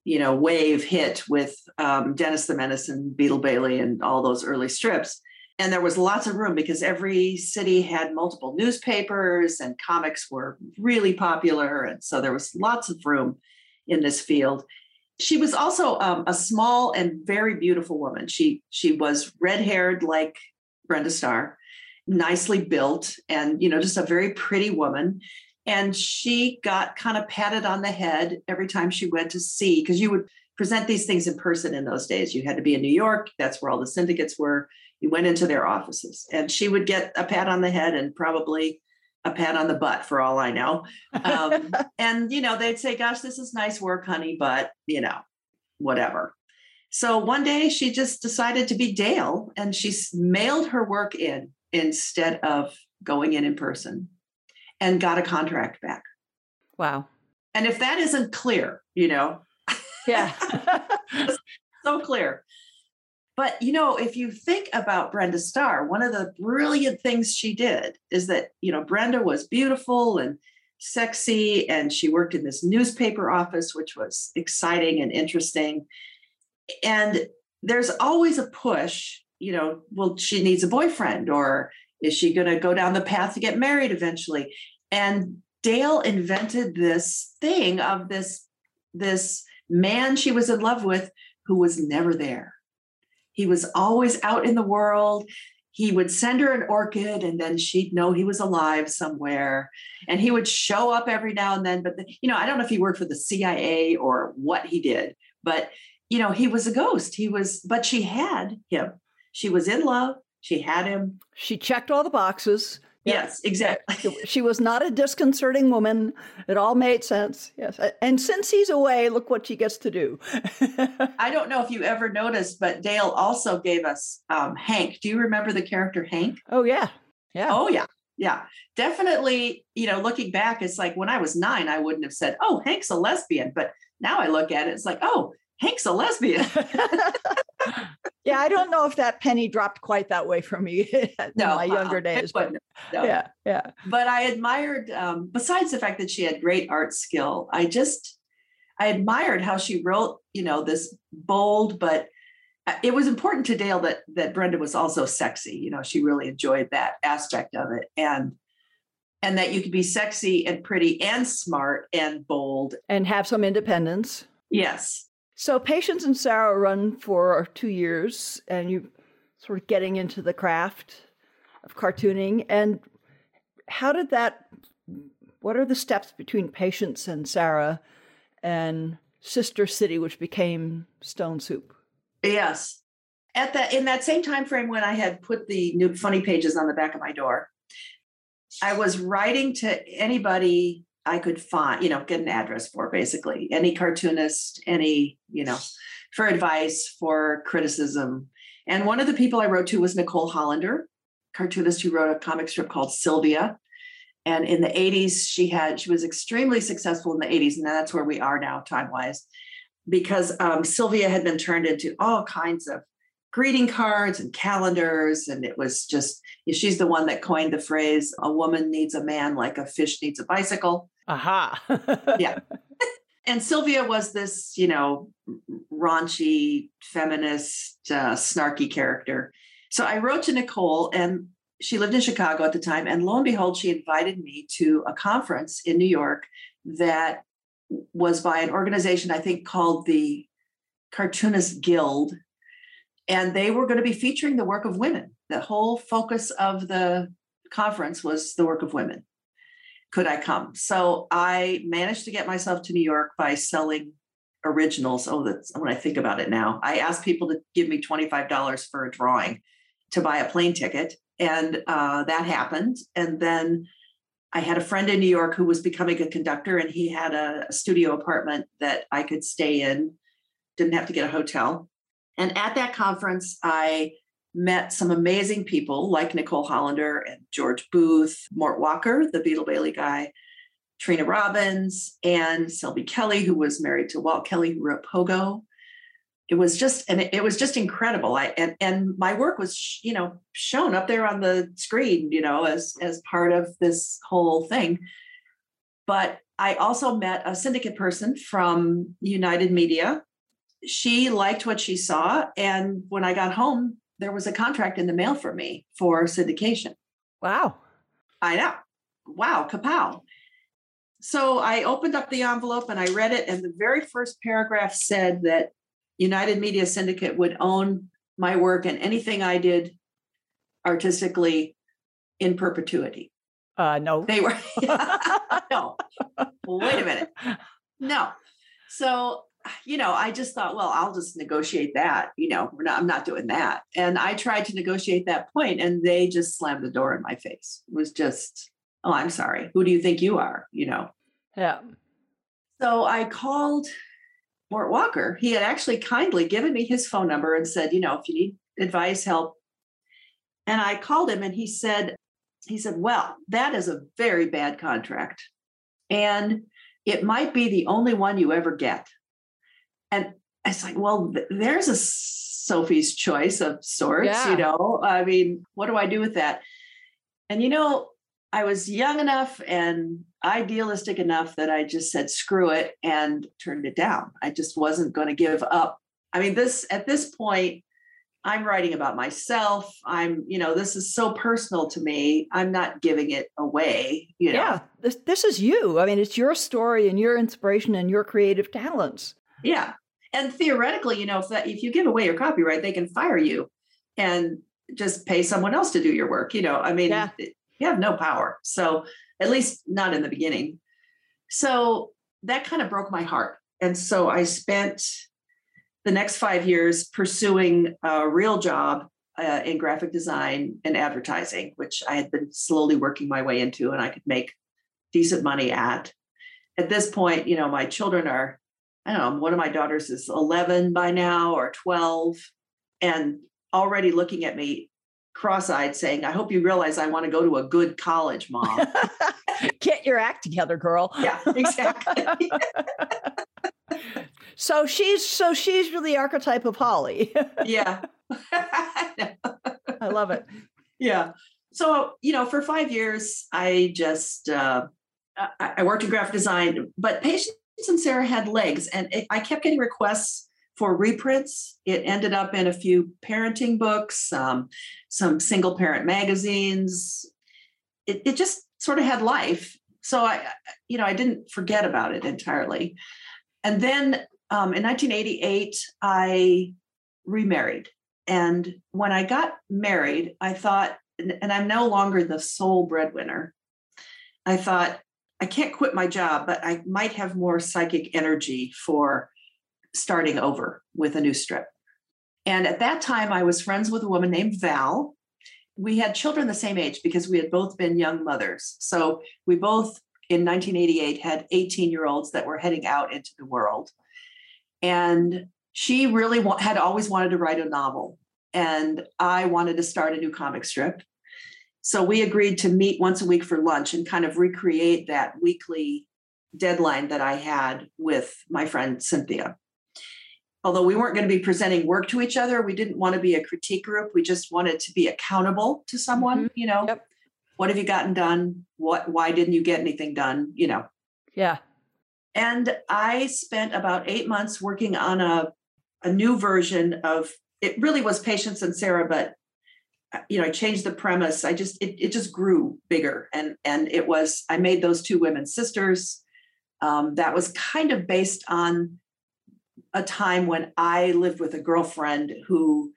A: you know, wave hit with um, Dennis the Menace and Beetle Bailey and all those early strips. And there was lots of room because every city had multiple newspapers and comics were really popular. And so there was lots of room in this field. She was also um, a small and very beautiful woman. She she was red haired like Brenda Starr, nicely built, and you know just a very pretty woman. And she got kind of patted on the head every time she went to see because you would present these things in person in those days. You had to be in New York. That's where all the syndicates were. You went into their offices, and she would get a pat on the head and probably a pat on the butt for all I know. Um, and, you know, they'd say, gosh, this is nice work, honey, but, you know, whatever. So one day she just decided to be Dale and she mailed her work in instead of going in in person and got a contract back.
B: Wow.
A: And if that isn't clear, you know,
B: yeah,
A: so clear. But you know, if you think about Brenda Starr, one of the brilliant things she did is that, you know, Brenda was beautiful and sexy, and she worked in this newspaper office, which was exciting and interesting. And there's always a push, you know, well, she needs a boyfriend, or is she going to go down the path to get married eventually? And Dale invented this thing of this, this man she was in love with who was never there he was always out in the world. He would send her an orchid and then she'd know he was alive somewhere. And he would show up every now and then. But, the, you know, I don't know if he worked for the CIA or what he did, but, you know, he was a ghost. He was, but she had him. She was in love. She had him.
B: She checked all the boxes.
A: Yes, exactly.
B: she was not a disconcerting woman. It all made sense. Yes. And since he's away, look what she gets to do.
A: I don't know if you ever noticed, but Dale also gave us um, Hank. Do you remember the character Hank?
B: Oh, yeah. Yeah.
A: Oh, yeah. Yeah. Definitely, you know, looking back, it's like when I was nine, I wouldn't have said, oh, Hank's a lesbian. But now I look at it, it's like, oh, Hank's a lesbian.
B: yeah, I don't know if that penny dropped quite that way for me in no, my uh-uh. younger days. But no. yeah, yeah.
A: But I admired, um, besides the fact that she had great art skill, I just I admired how she wrote, you know, this bold, but uh, it was important to Dale that that Brenda was also sexy. You know, she really enjoyed that aspect of it, and and that you could be sexy and pretty and smart and bold
B: and have some independence.
A: Yes,
B: so Patience and Sarah run for two years, and you sort of getting into the craft of cartooning. And how did that? What are the steps between Patience and Sarah, and Sister City, which became Stone Soup?
A: Yes, at that in that same time frame when I had put the new funny pages on the back of my door, I was writing to anybody I could find, you know, get an address for basically any cartoonist, any, you know, for advice, for criticism. And one of the people I wrote to was Nicole Hollander, cartoonist who wrote a comic strip called Sylvia. And in the 80s, she had, she was extremely successful in the 80s. And that's where we are now, time wise, because um, Sylvia had been turned into all kinds of greeting cards and calendars. And it was just, she's the one that coined the phrase, a woman needs a man like a fish needs a bicycle.
B: Aha.
A: yeah. And Sylvia was this, you know, raunchy, feminist, uh, snarky character. So I wrote to Nicole, and she lived in Chicago at the time. And lo and behold, she invited me to a conference in New York that was by an organization, I think, called the Cartoonist Guild. And they were going to be featuring the work of women. The whole focus of the conference was the work of women could I come? So I managed to get myself to New York by selling originals. Oh, that's when I think about it now. I asked people to give me $25 for a drawing to buy a plane ticket. And uh, that happened. And then I had a friend in New York who was becoming a conductor, and he had a, a studio apartment that I could stay in, didn't have to get a hotel. And at that conference, I met some amazing people like Nicole Hollander and George Booth, Mort Walker, the Beetle Bailey guy, Trina Robbins, and Selby Kelly, who was married to Walt Kelly, who wrote Pogo. it was just and it, was just incredible. I and and my work was you know shown up there on the screen you know as as part of this whole thing. But i also met a syndicate person from united media. She liked what she saw and when i got home there was a contract in the mail for me for syndication
B: wow
A: i know wow kapow so i opened up the envelope and i read it and the very first paragraph said that United Media Syndicate would own my work and anything I did artistically in perpetuity.
B: Uh, no.
A: They were, no. Wait a minute. No. So, you know, I just thought, well, I'll just negotiate that. You know, we're not, I'm not doing that. And I tried to negotiate that point and they just slammed the door in my face. It was just, oh, I'm sorry. Who do you think you are? You know?
B: Yeah.
A: So I called Mort Walker, he had actually kindly given me his phone number and said, you know, if you need advice, help. And I called him and he said, he said, well, that is a very bad contract. And it might be the only one you ever get. And it's like, well, there's a Sophie's choice of sorts, yeah. you know. I mean, what do I do with that? And you know, I was young enough and idealistic enough that I just said screw it and turned it down. I just wasn't going to give up. I mean, this at this point, I'm writing about myself. I'm, you know, this is so personal to me. I'm not giving it away. You know?
B: Yeah, this this is you. I mean, it's your story and your inspiration and your creative talents.
A: Yeah, and theoretically, you know, if that if you give away your copyright, they can fire you and just pay someone else to do your work. You know, I mean, yeah. you have no power. So at least not in the beginning. So that kind of broke my heart. And so I spent the next five years pursuing a real job uh, in graphic design and advertising, which I had been slowly working my way into and I could make decent money at. At this point, you know, my children are, I don't know, one of my daughters is 11 by now or 12 and already looking at me cross-eyed saying i hope you realize i want to go to a good college mom.
B: Get your act together girl.
A: Yeah exactly.
B: So she's so she's the archetype of holly.
A: Yeah.
B: I love it.
A: Yeah. So you know for five years i just uh, I, worked in graphic design but patience and sarah had legs and it, i kept getting requests for reprints. It ended up in a few parenting books, um, some single parent magazines. It, it just sort of had life. So I, you know, I didn't forget about it entirely. And then um, in 1988, I remarried. And when I got married, I thought, and I'm no longer the sole breadwinner. I thought, I can't quit my job, but I might have more psychic energy for starting over with a new strip. And at that time, I was friends with a woman named Val. We had children the same age because we had both been young mothers. So we both, in 1988, had 18 year olds that were heading out into the world. And she really wa- had always wanted to write a novel. And I wanted to start a new comic strip. So we agreed to meet once a week for lunch and kind of recreate that weekly deadline that I had with my friend Cynthia although we weren't going to be presenting work to each other, we didn't want to be a critique group. We just wanted to be accountable to someone, mm-hmm. you know. Yep. What have you gotten done? What why didn't you get anything done, you know?
B: Yeah.
A: And I spent about 8 months working on a a new version of it really was Patience and Sarah but you know, I changed the premise. I just it, it just grew bigger and and it was I made those two women sisters. Um, that was kind of based on a time when I lived with a girlfriend who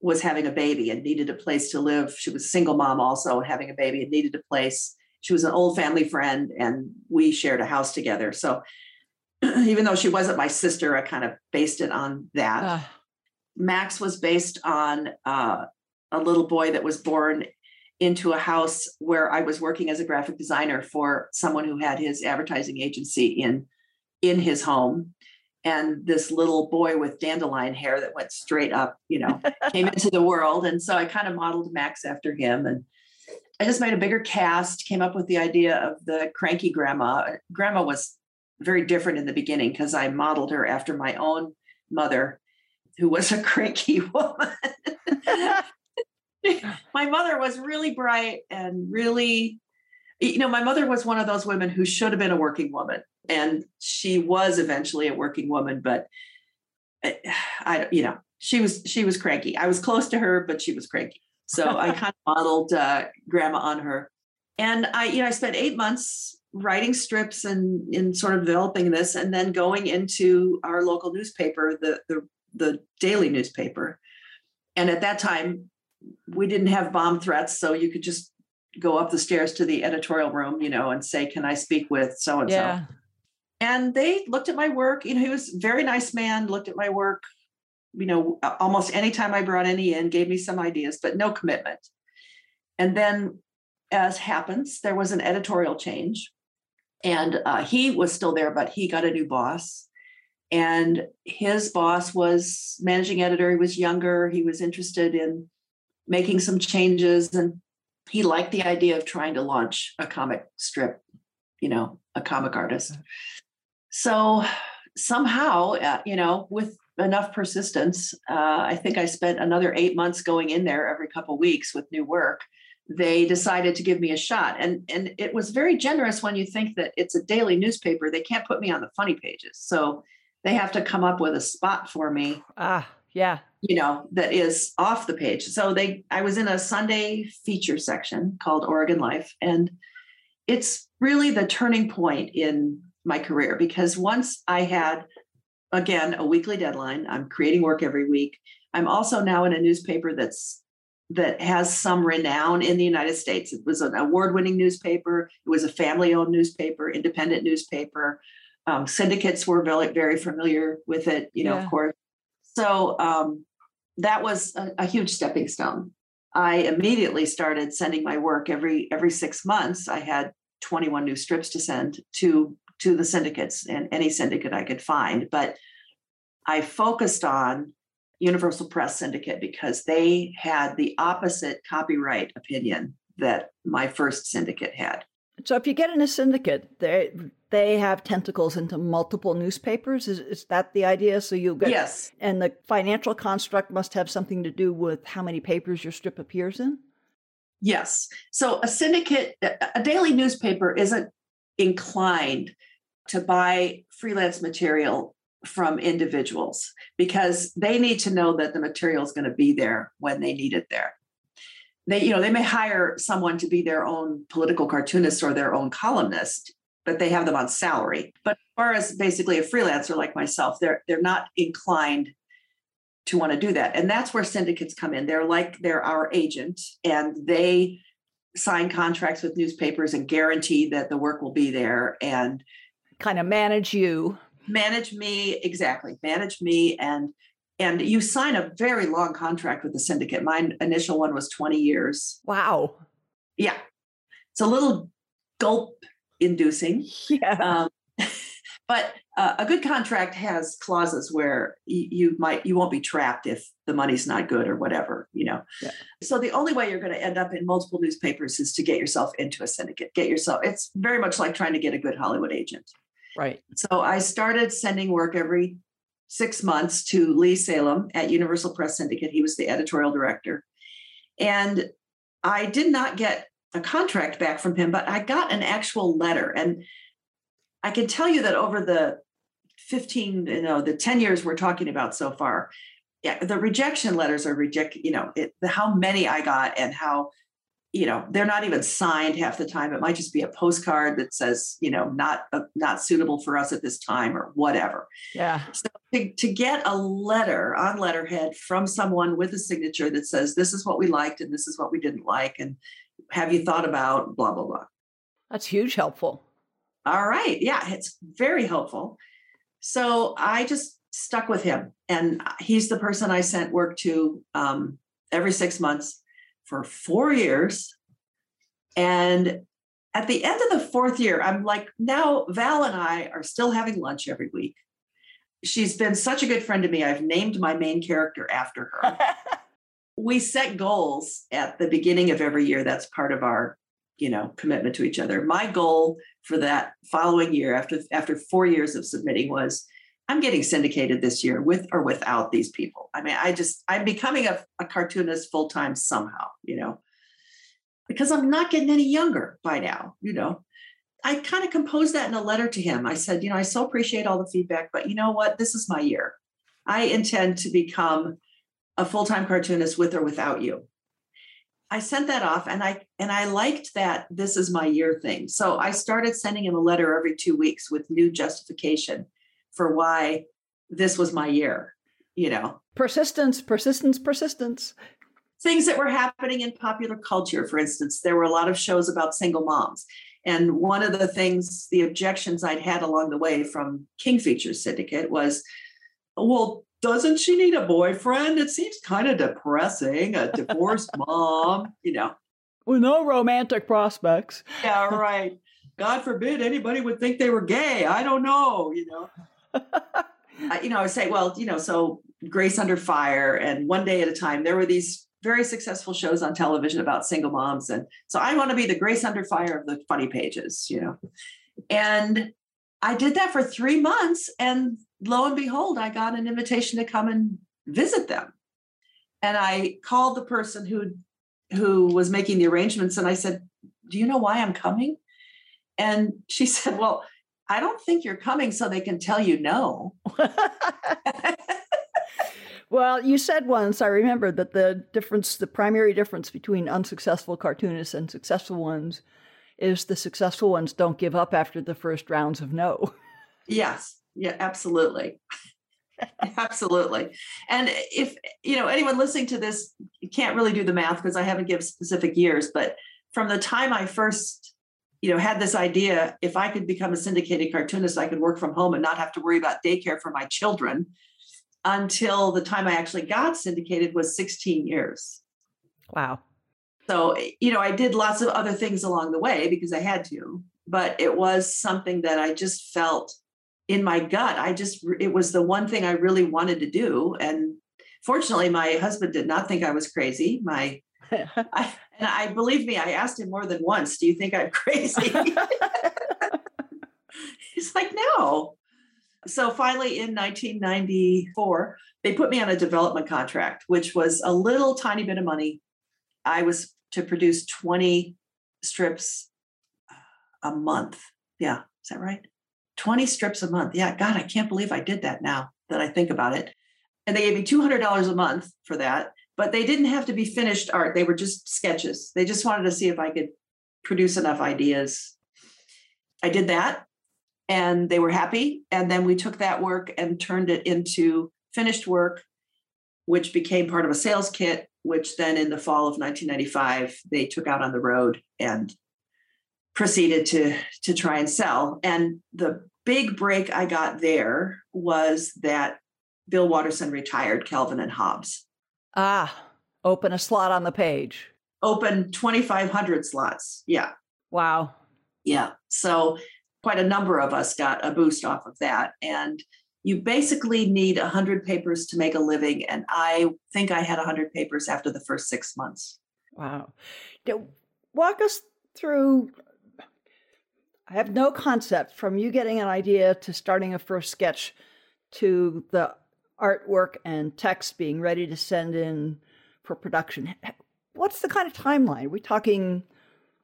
A: was having a baby and needed a place to live. She was a single mom also having a baby and needed a place. She was an old family friend and we shared a house together. So even though she wasn't my sister, I kind of based it on that. Uh. Max was based on uh, a little boy that was born into a house where I was working as a graphic designer for someone who had his advertising agency in in his home and this little boy with dandelion hair that went straight up, you know, came into the world. And so I kind of modeled Max after him. And I just made a bigger cast, came up with the idea of the cranky grandma. Grandma was very different in the beginning because I modeled her after my own mother. who was a cranky woman. my mother was really bright and really, you know, my mother was one of those women who should have been a working woman. And she was eventually a working woman, but I, eh, I you know, she was she was cranky. I was close to her, but she was cranky. So I kind of modeled uh, grandma on her. And I, you know, I spent eight months writing strips and in sort of developing this, and then going into our local newspaper, the the the daily newspaper. And at that time, we didn't have bomb threats, so you could just go up the stairs to the editorial room, you know, and say, "Can I speak with so and so?" And they looked at my work. You know, he was a very nice man. Looked at my work. You know, almost anytime I brought any in, gave me some ideas, but no commitment. And then, as happens, there was an editorial change, and uh, he was still there, but he got a new boss and his boss was managing editor he was younger he was interested in making some changes and he liked the idea of trying to launch a comic strip you know a comic artist. So somehow uh, you know with enough persistence uh, i think i spent another eight months going in there every couple weeks with new work. They decided to give me a shot and and it was very generous when you think that it's a daily newspaper. They can't put me on the funny pages so they have to come up with a spot for me.
B: Ah, yeah.
A: You know, that is off the page. So they I was in a Sunday feature section called Oregon Life and it's really the turning point in my career because once I had again a weekly deadline, I'm creating work every week. I'm also now in a newspaper that's that has some renown in the United States. It was an award-winning newspaper. It was a family-owned newspaper, independent newspaper um, syndicates were very, very familiar with it, you know, yeah. of course. So um, that was a, a, huge stepping stone. I immediately started sending my work every every six months. I had 21 new strips to send to to the syndicates and any syndicate I could find. But I focused on Universal Press Syndicate because they had the opposite copyright opinion that my first syndicate had.
B: So if you get in a syndicate, they they have tentacles into multiple newspapers. Is, is that the idea? So you get
A: yes,
B: and the financial construct must have something to do with how many papers your strip appears in.
A: Yes. So a syndicate, a daily newspaper, isn't inclined to buy freelance material from individuals because they need to know that the material is going to be there when they need it there they you know they may hire someone to be their own political cartoonist or their own columnist but they have them on salary. But as far as basically a freelancer like myself they're they're not inclined to want to do that. And that's where syndicates come in. They're like they're our agent and they sign contracts with newspapers and guarantee that the work will be there and
B: kind of manage you.
A: Manage me exactly. Manage me and and you sign a very long contract with the syndicate. My initial one was 20 years.
B: Wow.
A: Yeah. It's a little gulp inducing.
B: Yeah. Um,
A: but uh, a good contract has clauses where y- you might you won't be trapped if the money's not good or whatever you know yeah. so the only way you're going to end up in multiple newspapers is to get yourself into a syndicate get yourself it's very much like trying to get a good hollywood agent
B: right
A: so i started sending work every six months to Lee Salem at Universal Press Syndicate. He was the editorial director. And I did not get a contract back from him, but I got an actual letter. And I can tell you that over the 15, you know, the 10 years we're talking about so far, yeah, the rejection letters are reject, you know, it, the, how many I got and how you know they're not even signed half the time. It might just be a postcard that says you know not uh, not suitable for us at this time or whatever.
B: Yeah.
A: So to, to get a letter on letterhead from someone with a signature that says this is what we liked and this is what we didn't like and have you thought about blah blah blah.
B: That's huge helpful.
A: All right. Yeah it's very helpful. So i just stuck with him and he's the person i sent work to um, every six months for four years. And at the end of the fourth year, I'm like, now Val and I are still having lunch every week. She's been such a good friend to me. I've named my main character after her. we set goals at the beginning of every year. That's part of our, you know, commitment to each other. My goal for that following year, after after four years of submitting, was I'm getting syndicated this year with or without these people. I mean, I just, I'm becoming a, a cartoonist full time somehow, you know, because I'm not getting any younger by now, you know. I kind of composed that in a letter to him. I said, you know, I so appreciate all the feedback, but you know what? This is my year. I intend to become a full-time cartoonist with or without you. I sent that off and I and I liked that this is my year thing. So I started sending him a letter every 2 weeks with new justification for why this was my year, you know.
B: Persistence, persistence, persistence.
A: Things that were happening in popular culture, for instance, there were a lot of shows about single moms. And one of the things, the objections I'd had along the way from King Features Syndicate was, well, doesn't she need a boyfriend? It seems kind of depressing, a divorced mom, you know.
B: With no romantic prospects.
A: Yeah, right. God forbid anybody would think they were gay. I don't know, you know. You know, I would say, well, you know, so Grace Under Fire and One Day at a Time, there were these very successful shows on television about single moms. And so I want to be the Grace Under Fire of the funny pages, you know. And I did that for three months. And lo and behold, I got an invitation to come and visit them. And I called the person who who was making the arrangements and I said, "Do you know why I'm coming?" And she said, "Well, I don't think you're coming so they can tell you no."
B: well, you said once, I remember that the difference, the primary difference between unsuccessful cartoonists and successful ones is the successful ones don't give up after the first rounds of no.
A: Yes. Yeah, absolutely. absolutely. And if, you know, anyone listening to this can't really do the math because I haven't given specific years, but from the time I first, you know, had this idea, if I could become a syndicated cartoonist, I could work from home and not have to worry about daycare for my children until the time I actually got syndicated was 16 years.
B: Wow.
A: So, you know, I did lots of other things along the way because I had to, but it was something that I just felt in my gut. I just, it was the one thing I really wanted to do. And fortunately, my husband did not think I was crazy. My, I, and I believe me, I asked him more than once, do you think I'm crazy? He's like, no. So finally in 1994, they put me on a development contract, which was a little tiny bit of money. I was to produce 20 strips uh, a month. Yeah, is that right? 20 strips a month. Yeah, God, I can't believe I did that now that I think about it. And they gave me $200 a month for that, but they didn't have to be finished art. They were just sketches. They just wanted to see if I could produce enough ideas. I did that and they were happy. And then we took that work and turned it into finished work, which became part of a sales kit, which then in the fall of 1995, they took out on the road and proceeded to to try and sell. And the big break I got there was that Bill Watterson retired Calvin and Hobbes.
B: Ah, open a slot on the page.
A: Open 2,500 slots. Yeah.
B: Wow.
A: Yeah. So quite a number of us got a boost off of that. And you basically need 100 papers to make a living. And I think I had 100 papers after the first six months.
B: Wow. Now, Walk us through I have no concept from you getting an idea to starting a first sketch to the artwork and text being ready to send in for production. What's the kind of timeline? Are we talking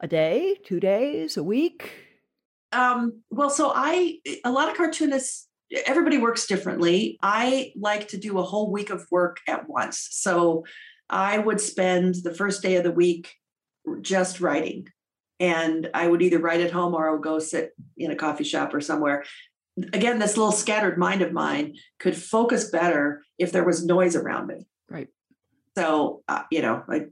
B: a day, two days, a week?
A: Um, well, so I, a lot of cartoonists, everybody works differently. I like to do a whole week of work at once. So I would spend the first day of the week just writing and I would either write at home or I would go sit in a coffee shop or somewhere. Again, this little scattered mind of mine could focus better if there was noise around me.
B: Right.
A: So, uh, you know, I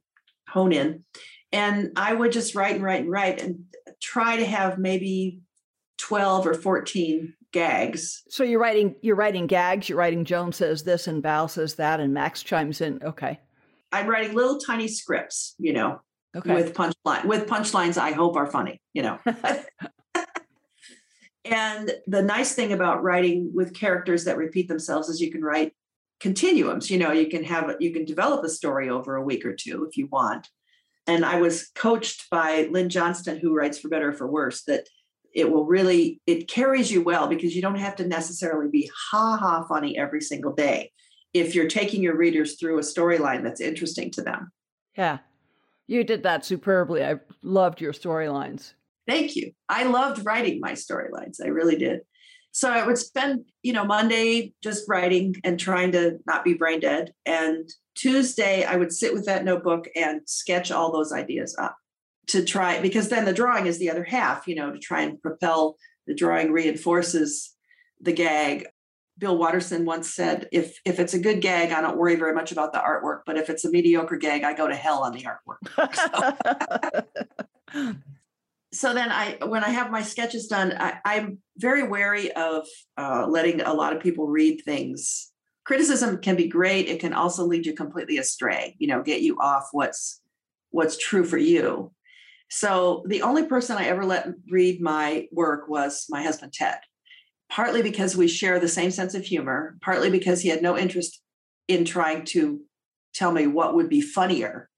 A: hone in and I would just write and write and write and try to have maybe 12 or 14 gags.
B: So you're writing you're writing gags, you're writing Joan says this and Val says that and Max chimes in. Okay.
A: I'm writing little tiny scripts, you know, okay. with punchline with punchlines I hope are funny, you know. and the nice thing about writing with characters that repeat themselves is you can write continuums, you know, you can have you can develop a story over a week or two if you want. And I was coached by Lynn Johnston who writes for better or for worse that it will really it carries you well because you don't have to necessarily be ha ha funny every single day if you're taking your readers through a storyline that's interesting to them.
B: Yeah. You did that superbly. I loved your storylines
A: thank you. I loved writing my storylines. I really did. So i would spend you know monday just writing and trying to not be brain dead. And tuesday i would sit with that notebook and sketch all those ideas up to try because then the drawing is the other half you know to try and propel the drawing reinforces the gag. Bill watterson once said if if it's a good gag i don't worry very much about the artwork but if it's a mediocre gag i go to hell on the artwork. So, so then i when i have my sketches done I, am very wary of uh, letting a lot of people read things. Criticism can be great it can also lead you completely astray you know get you off what's what's true for you. So the only person I ever let read my work was my husband, Ted, partly because we share the same sense of humor, partly because he had no interest in trying to tell me what would be funnier.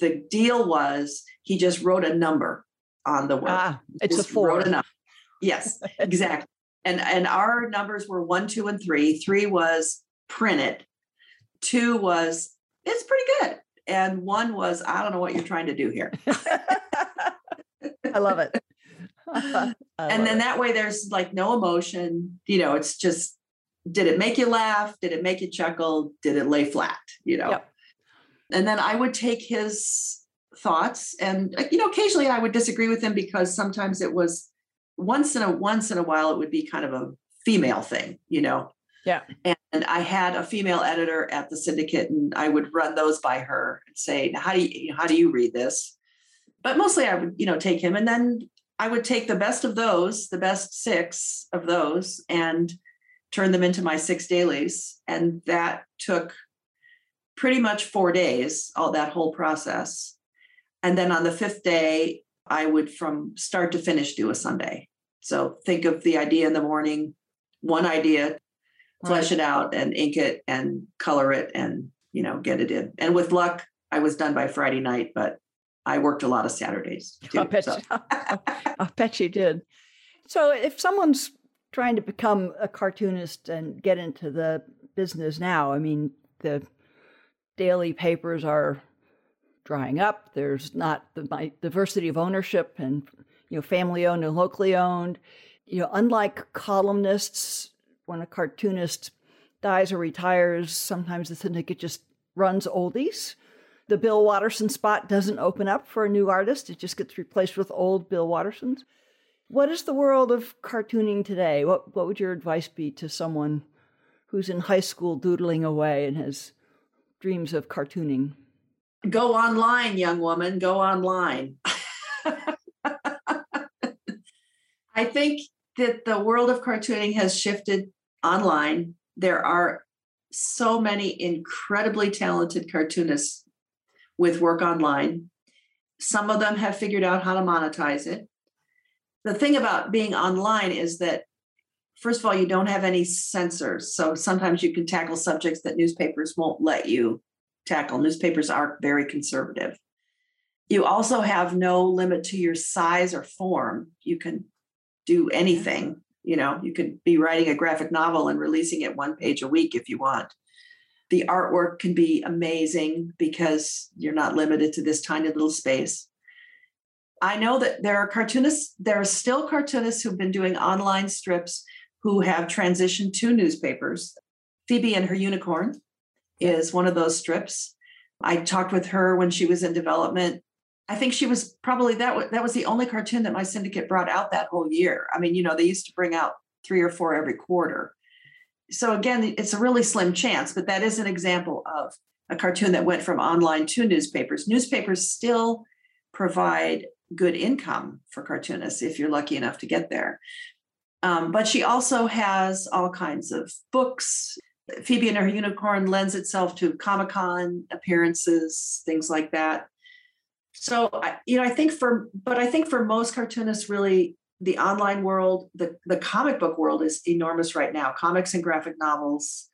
A: The deal was he just wrote a number on the work. Ah,
B: it's just a four.
A: Yes, exactly. and and our numbers were one, two, and three. Three was print it. Two was it's pretty good. And one was I don't know what you're trying to do here.
B: I love it.
A: I and then it. that way there's like no emotion. You know, it's just did it make you laugh? Did it make you chuckle? Did it lay flat? You know? Yep. And then I would take his thoughts and you know, occasionally I would disagree with him because sometimes it was once in a once in a while it would be kind of a female thing, you know.
B: Yeah.
A: And I had a female editor at the syndicate and I would run those by her and say, how do you how do you read this? but mostly I would, you know, take him and then I would take the best of those, the best six of those, and turn them into my six dailies. And that took pretty much four days, all that whole process. And then on the fifth day, I would from start to finish do a Sunday. So think of the idea in the morning, one idea, flesh it out and ink it and color it and, you know, get it in. And with luck, I was done by Friday night, but I worked a lot of Saturdays. Too, I,
B: bet
A: so.
B: you, I bet you did. So if someone's trying to become a cartoonist and get into the business now, I mean, the daily papers are drying up. There's not the diversity of ownership and you know family owned and locally owned. You know, unlike columnists, when a cartoonist dies or retires, sometimes the syndicate just runs oldies the Bill Watterson spot doesn't open up for a new artist, it just gets replaced with old Bill Wattersons. What is the world of cartooning today? What, what would your advice be to someone who's in high school doodling away and has dreams of cartooning?
A: Go online, young woman, go online. I think that the world of cartooning has shifted online. There are so many incredibly talented cartoonists with work online. Some of them have figured out how to monetize it. The thing about being online is that, first of all, you don't have any censors. So sometimes you can tackle subjects that newspapers won't let you tackle. Newspapers are very conservative. You also have no limit to your size or form. You can do anything. You know, you could be writing a graphic novel and releasing it one page a week if you want the artwork can be amazing because you're not limited to this tiny little space. I know that there are cartoonists, there are still cartoonists who've been doing online strips who have transitioned to newspapers. Phoebe and her unicorn is one of those strips. I talked with her when she was in development. I think she was probably that that was the only cartoon that my syndicate brought out that whole year. I mean, you know, they used to bring out three or four every quarter so again, it's a really slim chance, but that is an example of a cartoon that went from online to newspapers. Newspapers still provide good income for cartoonists if you're lucky enough to get there. Um, but she also has all kinds of books. Phoebe and her unicorn lends itself to Comic Con appearances, things like that. So, you know, I think for, but I think for most cartoonists, really, the online world, the, the comic book world is enormous right now. Comics and graphic novels,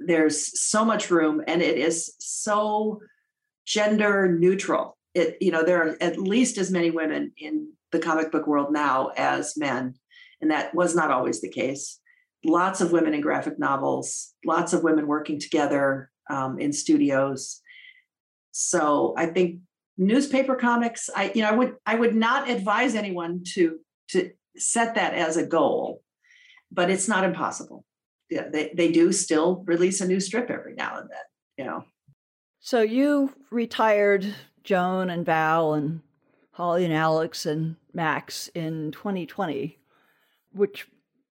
A: there's so much room and it is so gender neutral. it you know there are at least as many women in the comic book world now as men and that was not always the case lots of women in graphic novels lots of women working together um, in studios. So i think newspaper comics i you know i would i would not advise anyone to to set that as a goal but it's not impossible. Yeah they, they do still release a new strip every now and then you know.
B: So you retired Joan and Val and Holly and Alex and Max in 2020, which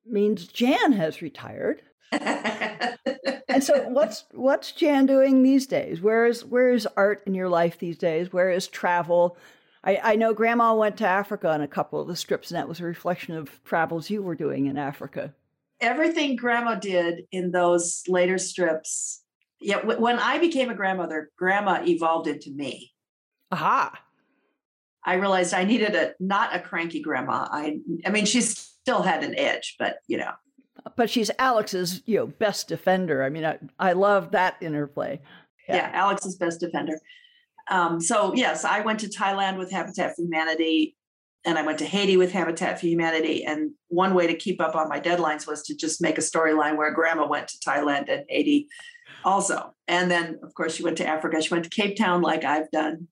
B: means Jan has retired. and so what's what's Jan doing these days? Where is where is art in your life these days? Where is travel? I, I know grandma went to Africa on a couple of the strips, and that was a reflection of travels you were doing in Africa.
A: Everything grandma did in those later strips. Yeah, when I became a grandmother, grandma evolved into me.
B: Aha.
A: I realized I needed a not a cranky grandma. I I mean, she still had an edge, but you know.
B: But she's Alex's, you know, best defender. I mean, I, I love that interplay.
A: Yeah, yeah Alex's best defender. Um, so yes, I went to Thailand with Habitat for Humanity, and I went to Haiti with Habitat for Humanity. And one way to keep up on my deadlines was to just make a storyline where Grandma went to Thailand and Haiti, also. And then, of course, she went to Africa. She went to Cape Town, like I've done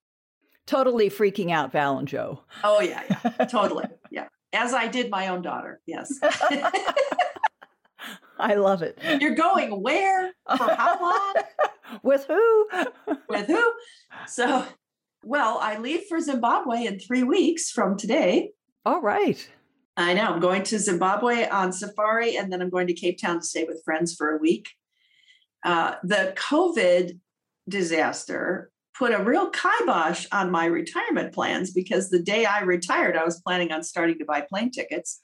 B: totally freaking out Val and Joe.
A: Oh yeah, yeah, totally, yeah. As I did my own daughter. Yes.
B: I love it.
A: You're going where for how long?
B: With who?
A: With who? So, well, I leave for Zimbabwe in three weeks from today.
B: All right.
A: I know. I'm going to Zimbabwe on safari, and then I'm going to Cape Town to stay with friends for a week. Uh, the COVID disaster put a real kibosh on my retirement plans because the day I retired, I was planning on starting to buy plane tickets.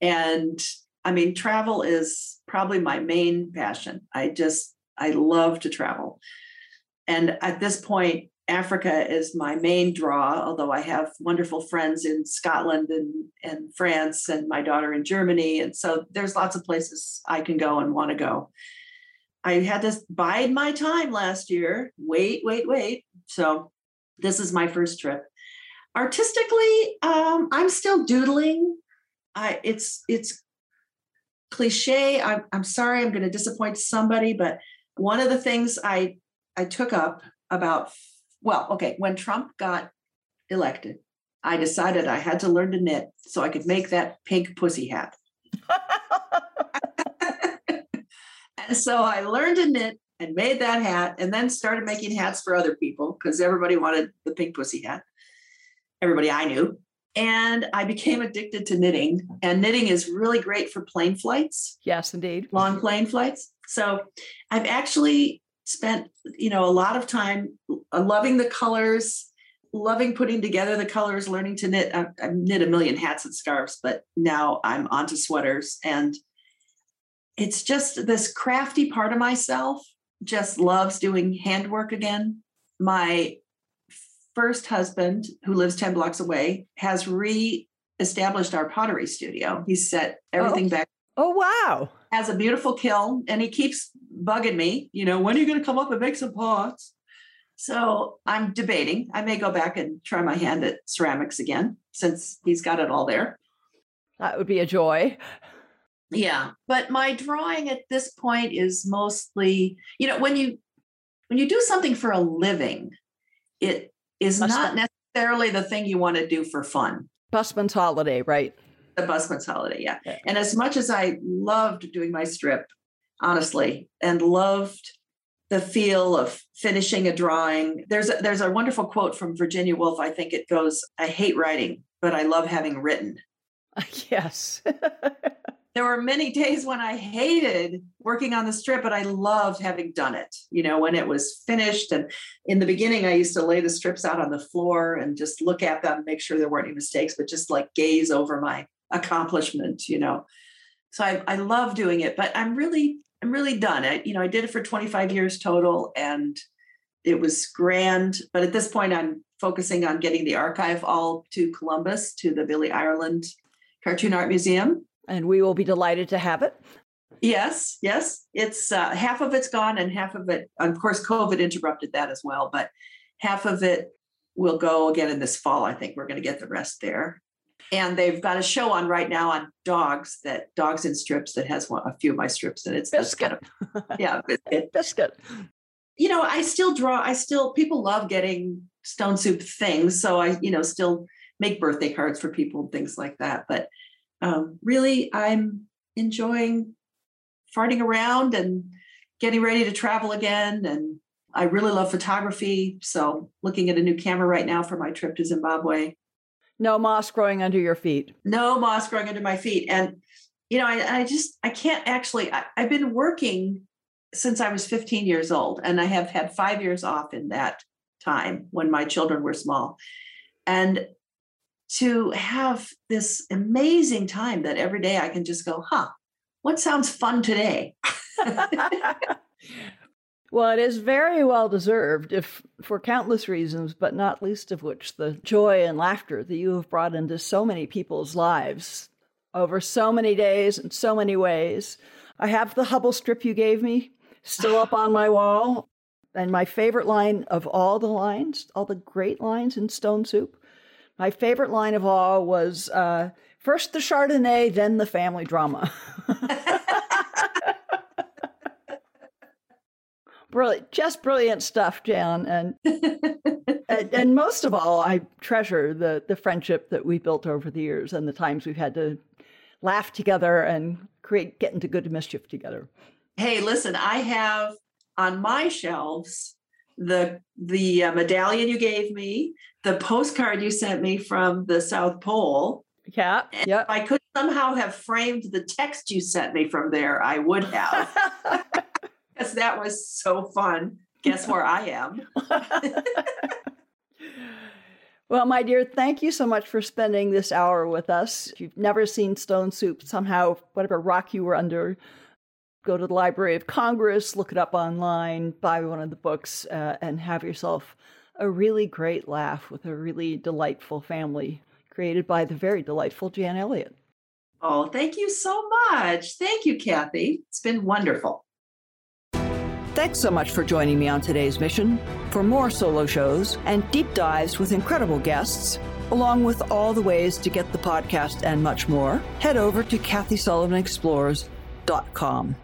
A: And I mean, travel is probably my main passion. I just, I love to travel. And at this point, Africa is my main draw, although I have wonderful friends in Scotland and, and France and my daughter in Germany. And so there's lots of places I can go and want to go. I had to bide my time last year. Wait, wait, wait. So this is my first trip. Artistically, um, I'm still doodling. I it's it's cliche. I'm, I'm sorry, I'm going to disappoint somebody, but one of the things I I took up about well, okay, when Trump got elected, I decided I had to learn to knit so I could make that pink pussy hat. And so I learned to knit and made that hat and then started making hats for other people because everybody wanted the pink pussy hat. Everybody I knew. And I became addicted to knitting. And knitting is really great for plane flights.
B: Yes, indeed.
A: Long plane flights. So I've actually spent, you know, a lot of time uh, loving the colors, loving putting together the colors, learning to knit. I've, I've knit a million hats and scarves, but now I'm onto sweaters and it's just this crafty part of myself just loves doing handwork again. My first husband, who lives 10 blocks away, has re-established our pottery studio. He's set everything
B: oh.
A: back.
B: Oh wow.
A: Has a beautiful kiln and he keeps bugging me, you know, when are you going to come up and make some pots? So I'm debating. I may go back and try my hand at ceramics again since he's got it all there.
B: That would be a joy.
A: Yeah, but my drawing at this point is mostly, you know, when you when you do something for a living, it is not necessarily the thing you want to do for fun.
B: Busman's holiday, right?
A: The busman's holiday, yeah. yeah. And as much as I loved doing my strip, honestly, and loved the feel of finishing a drawing. There's a, there's a wonderful quote from Virginia Woolf. I think it goes, "I hate writing, but I love having written."
B: Yes.
A: there were many days when I hated working on the strip, but I loved having done it. You know, when it was finished. And in the beginning, I used to lay the strips out on the floor and just look at them, make sure there weren't any mistakes, but just like gaze over my accomplishment, you know. So I, I love doing it, but I'm really, I'm really done. I, you know, I did it for 25 years total and it was grand. But at this point, I'm focusing on getting the archive all to Columbus, to the Billy Ireland Cartoon Art Museum
B: and we will be delighted to have it.
A: Yes, yes. It's uh, half of it's gone, and half of it, of course, COVID interrupted that as well. But half of it we'll go again in this fall. I think we're going to get the rest there. And they've got a show on right now on dogs that dogs in strips that has one, a few of my strips and it's
B: biscuit.
A: Kind of, yeah, biscuit.
B: biscuit.
A: You know, I still draw. I still people love getting stone soup things, so I you know still make birthday cards for people and things like that. But um, really, I'm enjoying farting around and getting ready to travel again and I really love photography. So looking at a new camera right now for my trip to Zimbabwe.
B: No moss growing under your feet.
A: No moss growing under my feet. And, you know, I, I just, I can't actually, I, I've been working since I was 15 years old, and I have had five years off in that time when my children were small. And to have this amazing time that every day I can just go, huh, what sounds fun today?
B: Well, it is very well deserved, if for countless reasons, but not least of which the joy and laughter that you have brought into so many people's lives over so many days and so many ways. I have the Hubble strip you gave me still up on my wall. And my favorite line of all the lines, all the great lines in Stone Soup, my favorite line of all was uh, first the Chardonnay, then the family drama. brilliant, just brilliant stuff, Jan. And, and, and most of all, I treasure the the friendship that we built over the years and the times we've had to laugh together and create get into good mischief together.
A: Hey, listen, I have on my shelves the the uh, medallion you gave me, the postcard you sent me from the South Pole.
B: Yeah, yeah.
A: If I could somehow have framed the text you sent me from there, I would have. because that was so fun. Guess where I am?
B: well, my dear, thank you so much for spending this hour with us. If you've never seen Stone Soup, somehow, whatever rock you were under, go to the Library of Congress, look it up online, buy one of the books, uh, and have yourself a really great laugh with a really delightful family created by the very delightful Jan Eliot.
A: Oh, thank you so much. Thank you, Kathy. It's been wonderful.
B: Thanks so much for joining me on today's mission. For more solo shows and deep dives with incredible guests, along with all the ways to get the podcast and much more, head over to KathySullivanExplores.com.